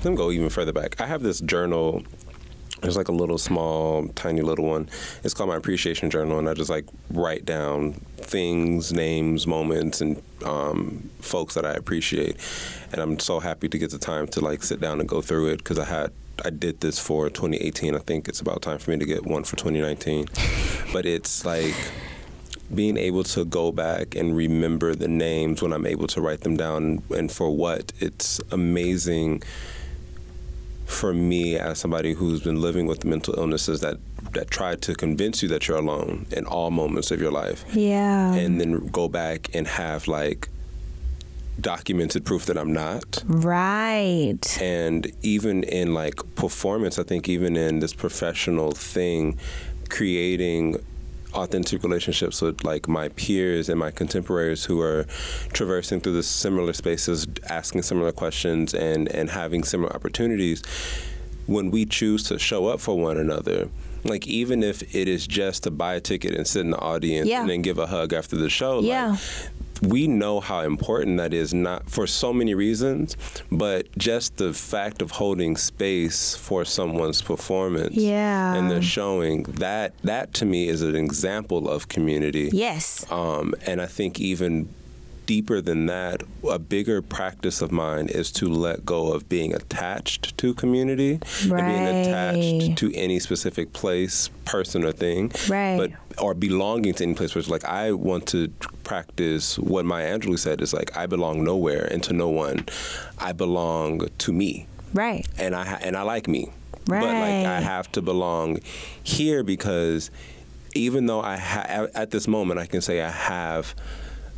Speaker 2: Let me go even further back. I have this journal. There's like a little small, tiny little one. It's called my appreciation journal, and I just like write down things, names, moments, and um, folks that I appreciate. And I'm so happy to get the time to like sit down and go through it because I had I did this for 2018. I think it's about time for me to get one for 2019. [LAUGHS] but it's like being able to go back and remember the names when I'm able to write them down and for what it's amazing for me as somebody who's been living with mental illnesses that that try to convince you that you're alone in all moments of your life
Speaker 1: yeah.
Speaker 2: and then go back and have like documented proof that I'm not
Speaker 1: right.
Speaker 2: and even in like performance i think even in this professional thing creating authentic relationships with like my peers and my contemporaries who are traversing through the similar spaces asking similar questions and and having similar opportunities when we choose to show up for one another like even if it is just to buy a ticket and sit in the audience
Speaker 1: Yeah.
Speaker 2: and then give a hug after the show
Speaker 1: Yeah.
Speaker 2: like we know how important that is not for so many reasons but just the fact of holding space for someone's performance
Speaker 1: Yeah.
Speaker 2: and their showing that that to me is an example of community
Speaker 1: Yes.
Speaker 2: um, and I think even deeper than that, a bigger practice of mine is to let go of being attached to community and being attached to any specific place, person, or thing.
Speaker 1: Right.
Speaker 2: But or belonging to any place where it's like I want to practice what Maya Angelou said is like I belong nowhere and to no one. I belong to me
Speaker 1: Right.
Speaker 2: and I and I like me. Right. But like I have to belong here because even though I ha- at this moment I can say I have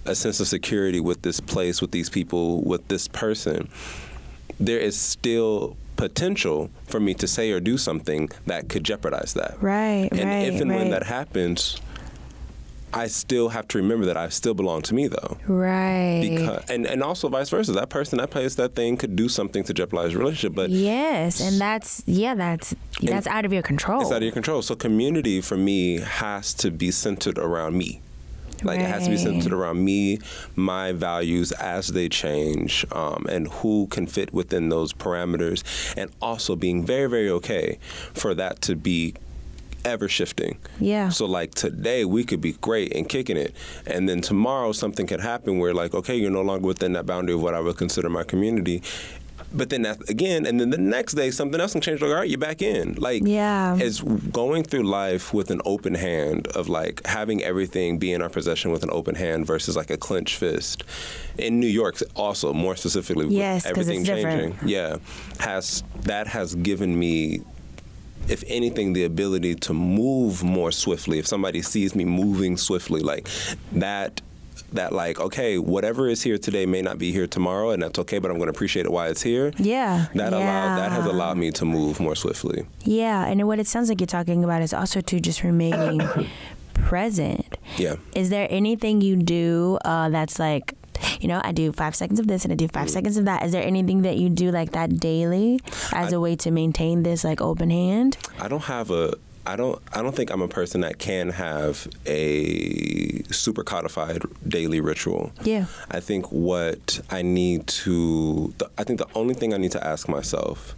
Speaker 2: a sense of security with this place, with these people, with this person, there is still potential for me to say or do something that could jeopardize that.
Speaker 1: Right.
Speaker 2: And
Speaker 1: right.
Speaker 2: if and
Speaker 1: right.
Speaker 2: when that happens, I still have to remember that I still belong to me though.
Speaker 1: Right.
Speaker 2: Because, and, and also vice versa. That person, that place, that thing could do something to jeopardize relationship, but
Speaker 1: yes, and that's yeah, that's that's out of your control.
Speaker 2: it's out of your control. So community for me has to be centered around me. Like it has to be centered around me, my values as they change, um, and who can fit within those parameters, and also being very, very okay for that to be ever shifting.
Speaker 1: Yeah.
Speaker 2: So like today we could be great and kicking it, and then tomorrow something could happen where like okay you're no longer within that boundary of what I would consider my community. But then that again, and then the next day something else can change. Like, all right, you're back in. Like,
Speaker 1: Yeah.
Speaker 2: it's going through life with an open hand of like having everything be in our possession with an open hand versus like a clenched fist. In New York, also more specifically, with
Speaker 1: Yes,
Speaker 2: everything
Speaker 1: it's different.
Speaker 2: changing. Yeah, has that has given me if anything, the ability to move more swiftly. If somebody sees me moving swiftly, like that, that like, okay, whatever is here today may not be here tomorrow, and that's okay. But I'm going to appreciate it while it's here.
Speaker 1: Yeah.
Speaker 2: That allowed that has allowed me to move more swiftly.
Speaker 1: Yeah, and what it sounds like you're talking about is also to just remaining [COUGHS] present.
Speaker 2: Yeah.
Speaker 1: Is there anything you do uh, that's like, you know, I do five seconds of this and I do five
Speaker 2: Mm.
Speaker 1: seconds of that. Is there anything that you do like that daily as a way to maintain this like open hand?
Speaker 2: I don't have a. I don't. I don't think I'm a person that can have a super codified daily ritual.
Speaker 1: Yeah.
Speaker 2: I think what I need to. The, I think the only thing I need to ask myself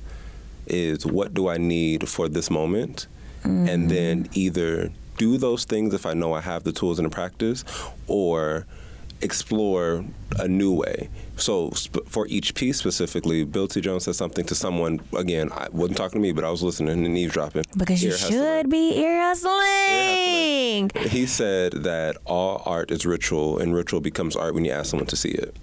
Speaker 2: is what do I need for this moment, and mm. then either do those things if I know I have the tools and the practice, or explore a new way. So sp- for each piece specifically, Bill T. Jones said something to someone. Again, I wasn't talking to me, but I was listening and eavesdropping.
Speaker 1: Because you
Speaker 2: Ear hustling.
Speaker 1: should be ear hustling.
Speaker 2: He said that all art is ritual, and ritual becomes art when you ask someone to see it.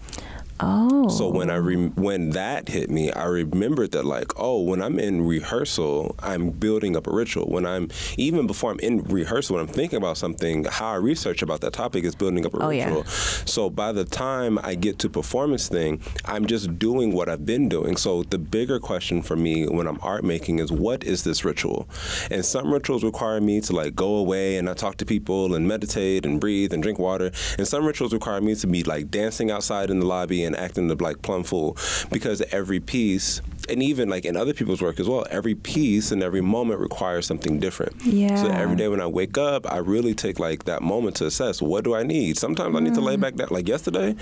Speaker 1: Oh.
Speaker 2: So when I oh. re- when that hit me, I remembered that like, oh, when I'm in rehearsal, I'm building up a ritual. When I'm even before I'm in rehearsal, when I'm thinking about something, how I research about that topic is building up a
Speaker 1: Oh, yeah.
Speaker 2: ritual. So by the time I get to performance thing, I'm just doing what I've been doing. So the bigger question for me when I'm art making is what is this ritual? And some rituals require me to like go away and not talk to people and meditate and breathe and drink water. And some rituals require me to be like dancing outside in the lobby and acting the like plum fool because every piece and even like in other people's work as well, every piece and every moment requires something different.
Speaker 1: yeah So
Speaker 2: every day when I wake up, I really take like that moment to assess what do I need. Sometimes I need to lay
Speaker 1: Mm.
Speaker 2: back down. Like yesterday,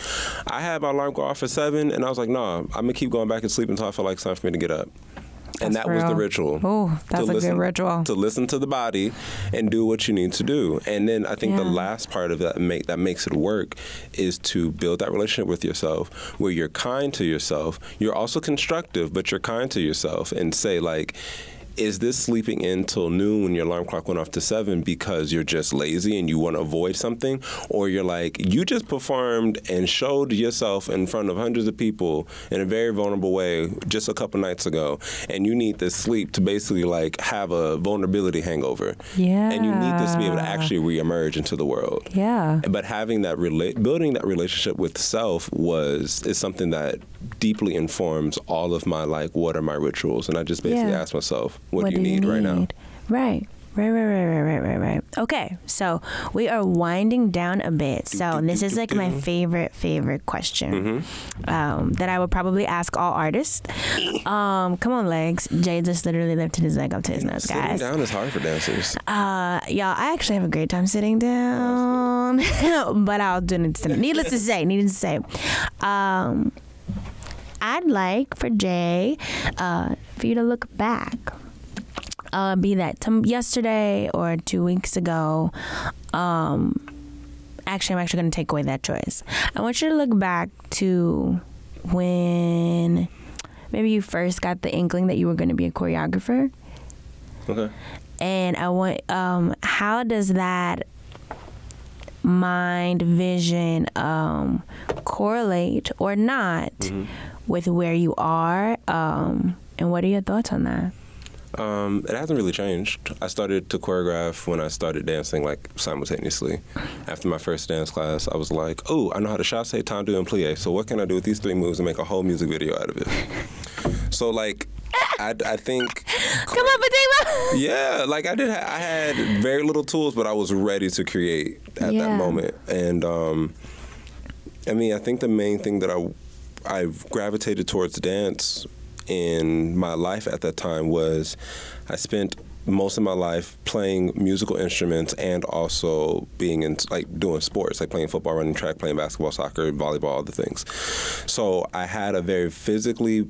Speaker 2: I had my alarm go off at seven, and I was like, "Nah, I'm gonna keep going back and sleep until I feel like it's time for me to get up." And
Speaker 3: That's
Speaker 2: that was the ritual.
Speaker 3: Oh, that's
Speaker 2: To
Speaker 3: a
Speaker 2: listen-
Speaker 3: good ritual.
Speaker 2: To listen to the body and do what you need to do. And then I think the last part of that make that makes it work is to build that relationship with yourself where you're kind to yourself. You're also constructive, but you're kind to yourself and say like is this sleeping in till noon when your alarm clock went off to seven because you're just lazy and you want to avoid something? Or you're like, you just performed and showed yourself in front of hundreds of people in a very vulnerable way just a couple nights ago, and you need this sleep to basically like have a vulnerability hangover. Yeah. And you need this to be able to actually reemerge into the world.
Speaker 3: Yeah.
Speaker 2: But having that rela- building that relationship with self was is something that deeply informs all of my like what are my rituals, and I just basically
Speaker 1: Yeah.
Speaker 2: ask myself, what, do you need, right now?
Speaker 1: Right. Right, right, right, right, right, right, right. Okay, so we are winding down a bit. So this is like my favorite, favorite question
Speaker 2: Mm-hmm.
Speaker 1: um, that I would probably ask all artists. Um, come on, legs. Jay just literally lifted his leg up to his nose,
Speaker 2: Sitting
Speaker 1: guys.
Speaker 2: Sitting down is hard for dancers.
Speaker 1: Uh, y'all, I actually have a great time sitting down, [LAUGHS] but I'll do it. Needless to say, needless to say, um, I'd like for Jay, uh, for you to look back. Uh, be that tom yesterday or two weeks ago. Um, actually, I'm actually going to take away that choice. I want you to look back to when maybe you first got the inkling that you were going to be a choreographer
Speaker 2: Okay.
Speaker 1: and I want um how does that mind vision um correlate or not with where you are um and what are your thoughts on that
Speaker 2: Um, it hasn't really changed. I started to choreograph when I started dancing like simultaneously. After my first dance class, I was like, "Oh, I know how to chasse, tendu, and plie. So what can I do with these three moves and make a whole music video out of it?" [LAUGHS] so like, I, I think [LAUGHS]
Speaker 1: come on Fatima [LAUGHS]
Speaker 2: Yeah, like I did. Ha- I had very little tools, but I was ready to create at
Speaker 1: Yeah.
Speaker 2: that moment. And um, I mean, I think the main thing that I I gravitated towards dance in my life at that time was I spent most of my life playing musical instruments and also being in like doing sports like playing football running track playing basketball soccer volleyball all the things. So i had a very physically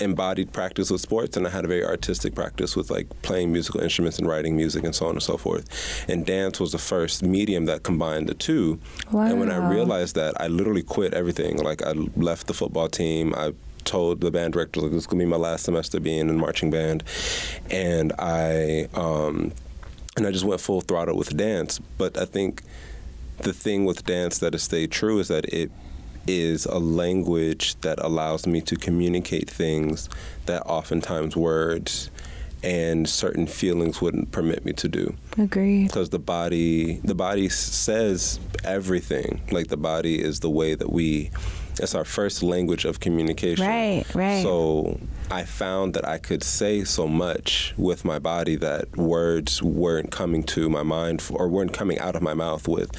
Speaker 2: embodied practice with sports and I had a very artistic practice with like playing musical instruments and writing music and so on and so forth. And dance was the first medium that combined the two. And when I realized that, I literally quit everything. Like I left the football team. I told the band director like this is gonna be my last semester being in marching band, and I um, and I just went full throttle with dance. But I think the thing with dance that has stayed true is that it is a language that allows me to communicate things that oftentimes words and certain feelings wouldn't permit me to do
Speaker 1: Agree.
Speaker 2: because the body the body says everything like the body is the way that we it's our first language of communication
Speaker 1: Right, right.
Speaker 2: so i found that i could say so much with my body that words weren't coming to my mind f- or weren't coming out of my mouth with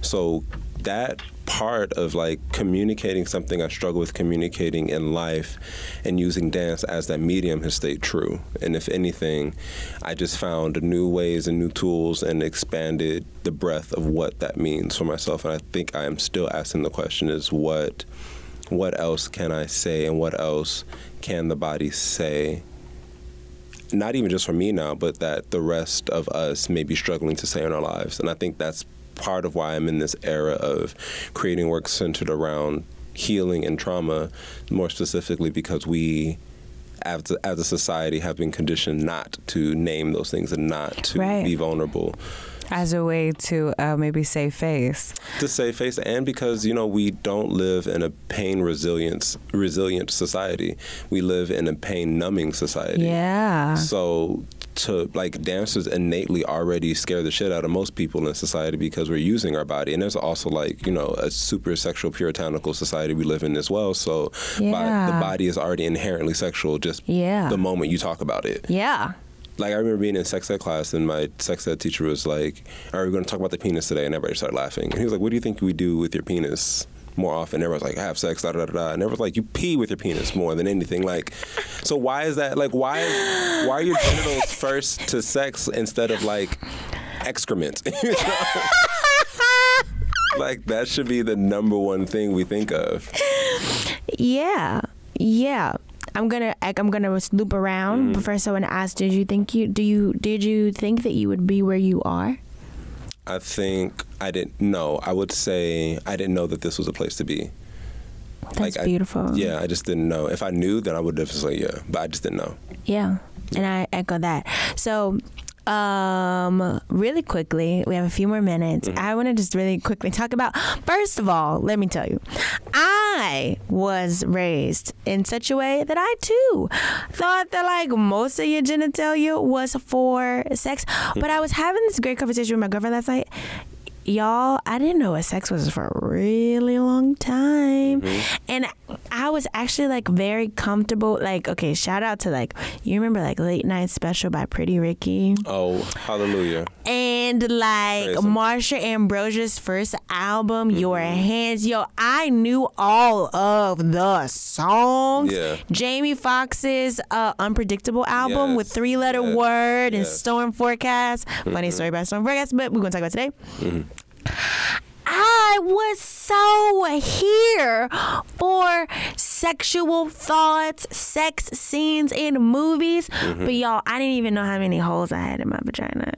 Speaker 2: so that part of like communicating something I struggle with communicating in life and using dance as that medium has stayed true. And if anything, I just found new ways and new tools and expanded the breadth of what that means for myself. And I think I am still asking the question is what what else can I say and what else can the body say not even just for me now, but that the rest of us may be struggling to say in our lives. And I think that's part of why I'm in this era of creating work centered around healing and trauma, more specifically because we, as a, as a society, have been conditioned not to name those things and not to
Speaker 1: Right.
Speaker 2: be vulnerable.
Speaker 3: As a way to uh, maybe save face.
Speaker 2: to save face and because you know we don't live in a pain resilience resilient society we live in a pain numbing society
Speaker 3: Yeah.
Speaker 2: so to like dancers innately already scare the shit out of most people in society because we're using our body and there's also like you know a super sexual puritanical society we live in as well so
Speaker 3: Yeah.
Speaker 2: the body is already inherently sexual just
Speaker 3: Yeah.
Speaker 2: the moment you talk about it
Speaker 3: Yeah.
Speaker 2: Like I remember being in sex ed class, and my sex ed teacher was like, "Are we going to talk about the penis today?" And everybody started laughing. And he was like, "What do you think we do with your penis more often?" And everyone's like, "Have sex." Da da da da. And everyone's like, "You pee with your penis more than anything." Like, so why is that? Like, why why are your genitals [LAUGHS] first to sex instead of like excrement? [LAUGHS] You know? like that should be the number one thing we think of.
Speaker 1: Yeah, yeah. I'm gonna I'm gonna loop around. But first, I want to ask: Did you think you do you did you think that you would be where you are?
Speaker 2: I think I didn't know. I would say I didn't know that this was a place to be.
Speaker 1: That's
Speaker 2: I-
Speaker 1: beautiful.
Speaker 2: yeah, I just didn't know. If I knew, then I would have said yeah, but I just didn't know.
Speaker 1: Yeah, and I echo that. So, um, really quickly, we have a few more minutes. I want to just really quickly talk about. First of all, let me tell you, I was raised in such a way that I too thought that like most of your genitalia was for sex. But I was having this great conversation with my girlfriend last night. Y'all, I didn't know what sex was for a really long time. And I was actually like very comfortable. Like, okay, shout out to like, you remember like Late Night Special by Pretty Ricky?
Speaker 2: Oh, hallelujah!
Speaker 1: And like
Speaker 2: Praise.
Speaker 1: Marsha Ambrosius's first album, Your
Speaker 2: Mm-hmm.
Speaker 1: Hands. Yo, I knew all of the songs.
Speaker 2: Yeah.
Speaker 1: Jamie Foxx's uh, Unpredictable album
Speaker 2: Yes.
Speaker 1: with Three Letter
Speaker 2: Yes.
Speaker 1: Word and
Speaker 2: Yes. Mm-hmm.
Speaker 1: Storm Forecast. Funny story about Storm Forecast, but we're going to talk about today. I was so here for sexual thoughts, sex scenes in movies.
Speaker 2: Mm-hmm.
Speaker 1: But y'all, I didn't even know how many holes I had in my vagina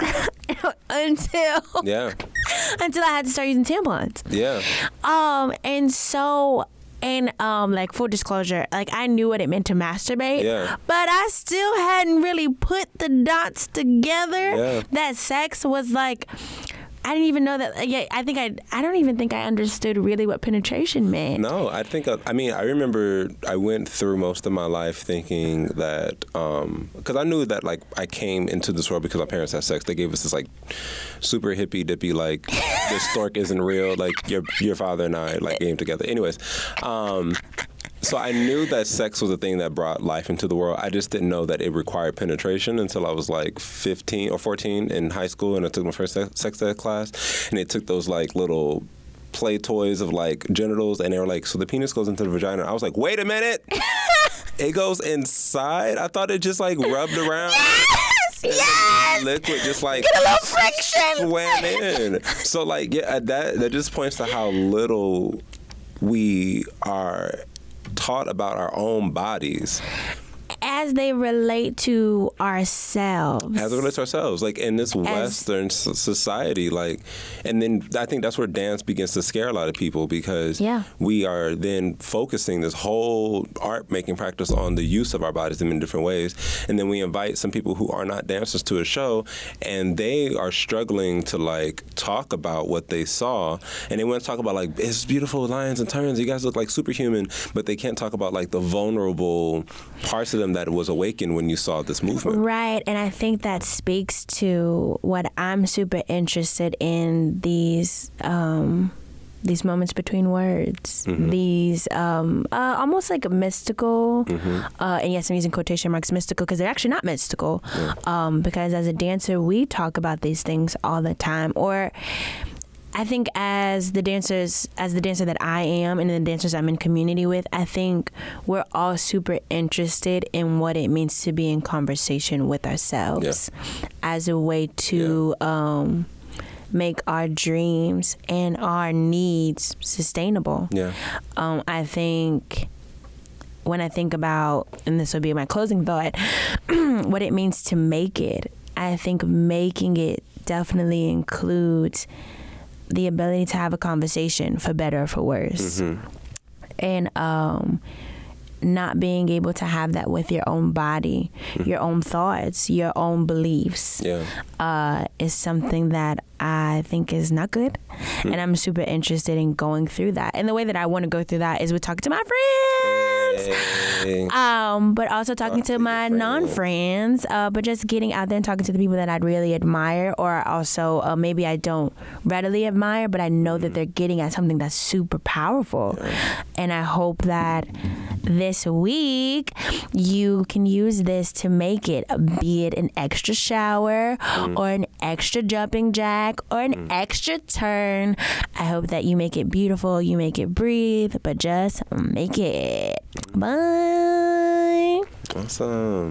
Speaker 1: [LAUGHS] until
Speaker 2: Yeah, [LAUGHS]
Speaker 1: until I had to start using tampons.
Speaker 2: yeah,
Speaker 1: Um, and so and um like full disclosure, like I knew what it meant to masturbate,
Speaker 2: Yeah.
Speaker 1: but I still hadn't really put the dots together
Speaker 2: Yeah.
Speaker 1: that sex was like I didn't even know that. Yeah, I think I. I don't even think I understood really what penetration meant.
Speaker 2: No, I think uh, I mean I remember I went through most of my life thinking that because I knew that like I came into this world because my parents had sex. They gave us this like super hippy dippy like this [LAUGHS] stork isn't real. Like your your father and I like came together. Anyways, um, so I knew that sex was a thing that brought life into the world. I just didn't know that it required penetration until I was like 15 or 14 in high school, and I took my first sex sex ed class, and they took those like little play toys of like genitals, and they were like, so the penis goes into the vagina. I was like, wait a minute, [LAUGHS] it goes inside. I thought it just like rubbed around.
Speaker 1: Yes, yes.
Speaker 2: Liquid just like
Speaker 1: Get a little friction.
Speaker 2: swam in. So like yeah, that that just points to how little we are taught about our own bodies
Speaker 1: As they relate to ourselves.
Speaker 2: as it relates to ourselves like in this western s- society like and then i think that's where dance begins to scare a lot of people because
Speaker 1: Yeah.
Speaker 2: we are then focusing this whole art making practice on the use of our bodies in many different ways and then we invite some people who are not dancers to a show and they are struggling to like talk about what they saw and they want to talk about like it's beautiful lines and turns you guys look like superhuman but they can't talk about like the vulnerable parts of them that was awakened when you saw this movement.
Speaker 1: Right, and I think that speaks to what I'm super interested in these um these moments between words, these um, uh, almost like mystical, uh, and yes, I'm using quotation marks mystical because they're actually not mystical. Um, because as a dancer, we talk about these things all the time, or I think as the dancers, as the dancer that I am, and the dancers I'm in community with, I think we're all super interested in what it means to be in conversation with ourselves as a way to um, make our dreams and our needs sustainable.
Speaker 2: yeah.
Speaker 1: Um, I think when I think about, and this will be my closing thought, [CLEARS THROAT] what it means to make it, I think making it definitely includes the ability to have a conversation for better or for worse. And um, not being able to have that with your own body, your own thoughts, your own beliefs,
Speaker 2: Yeah.
Speaker 1: uh, is something that I think is not good. And I'm super interested in going through that. And the way that I want to go through that is with talking to my friends.
Speaker 2: Hey.
Speaker 1: Um, but also talking
Speaker 2: Talk to
Speaker 1: my non-friends, uh, but just getting out there and talking to the people that I'd really admire, or also uh, maybe I don't readily admire, but I know that they're getting at something that's super powerful, and I hope that this week you can use this to make it, be it an extra shower or an extra jumping jack or an extra turn. I hope that you make it beautiful, you make it breathe, but just make it. Bye.
Speaker 2: Awesome.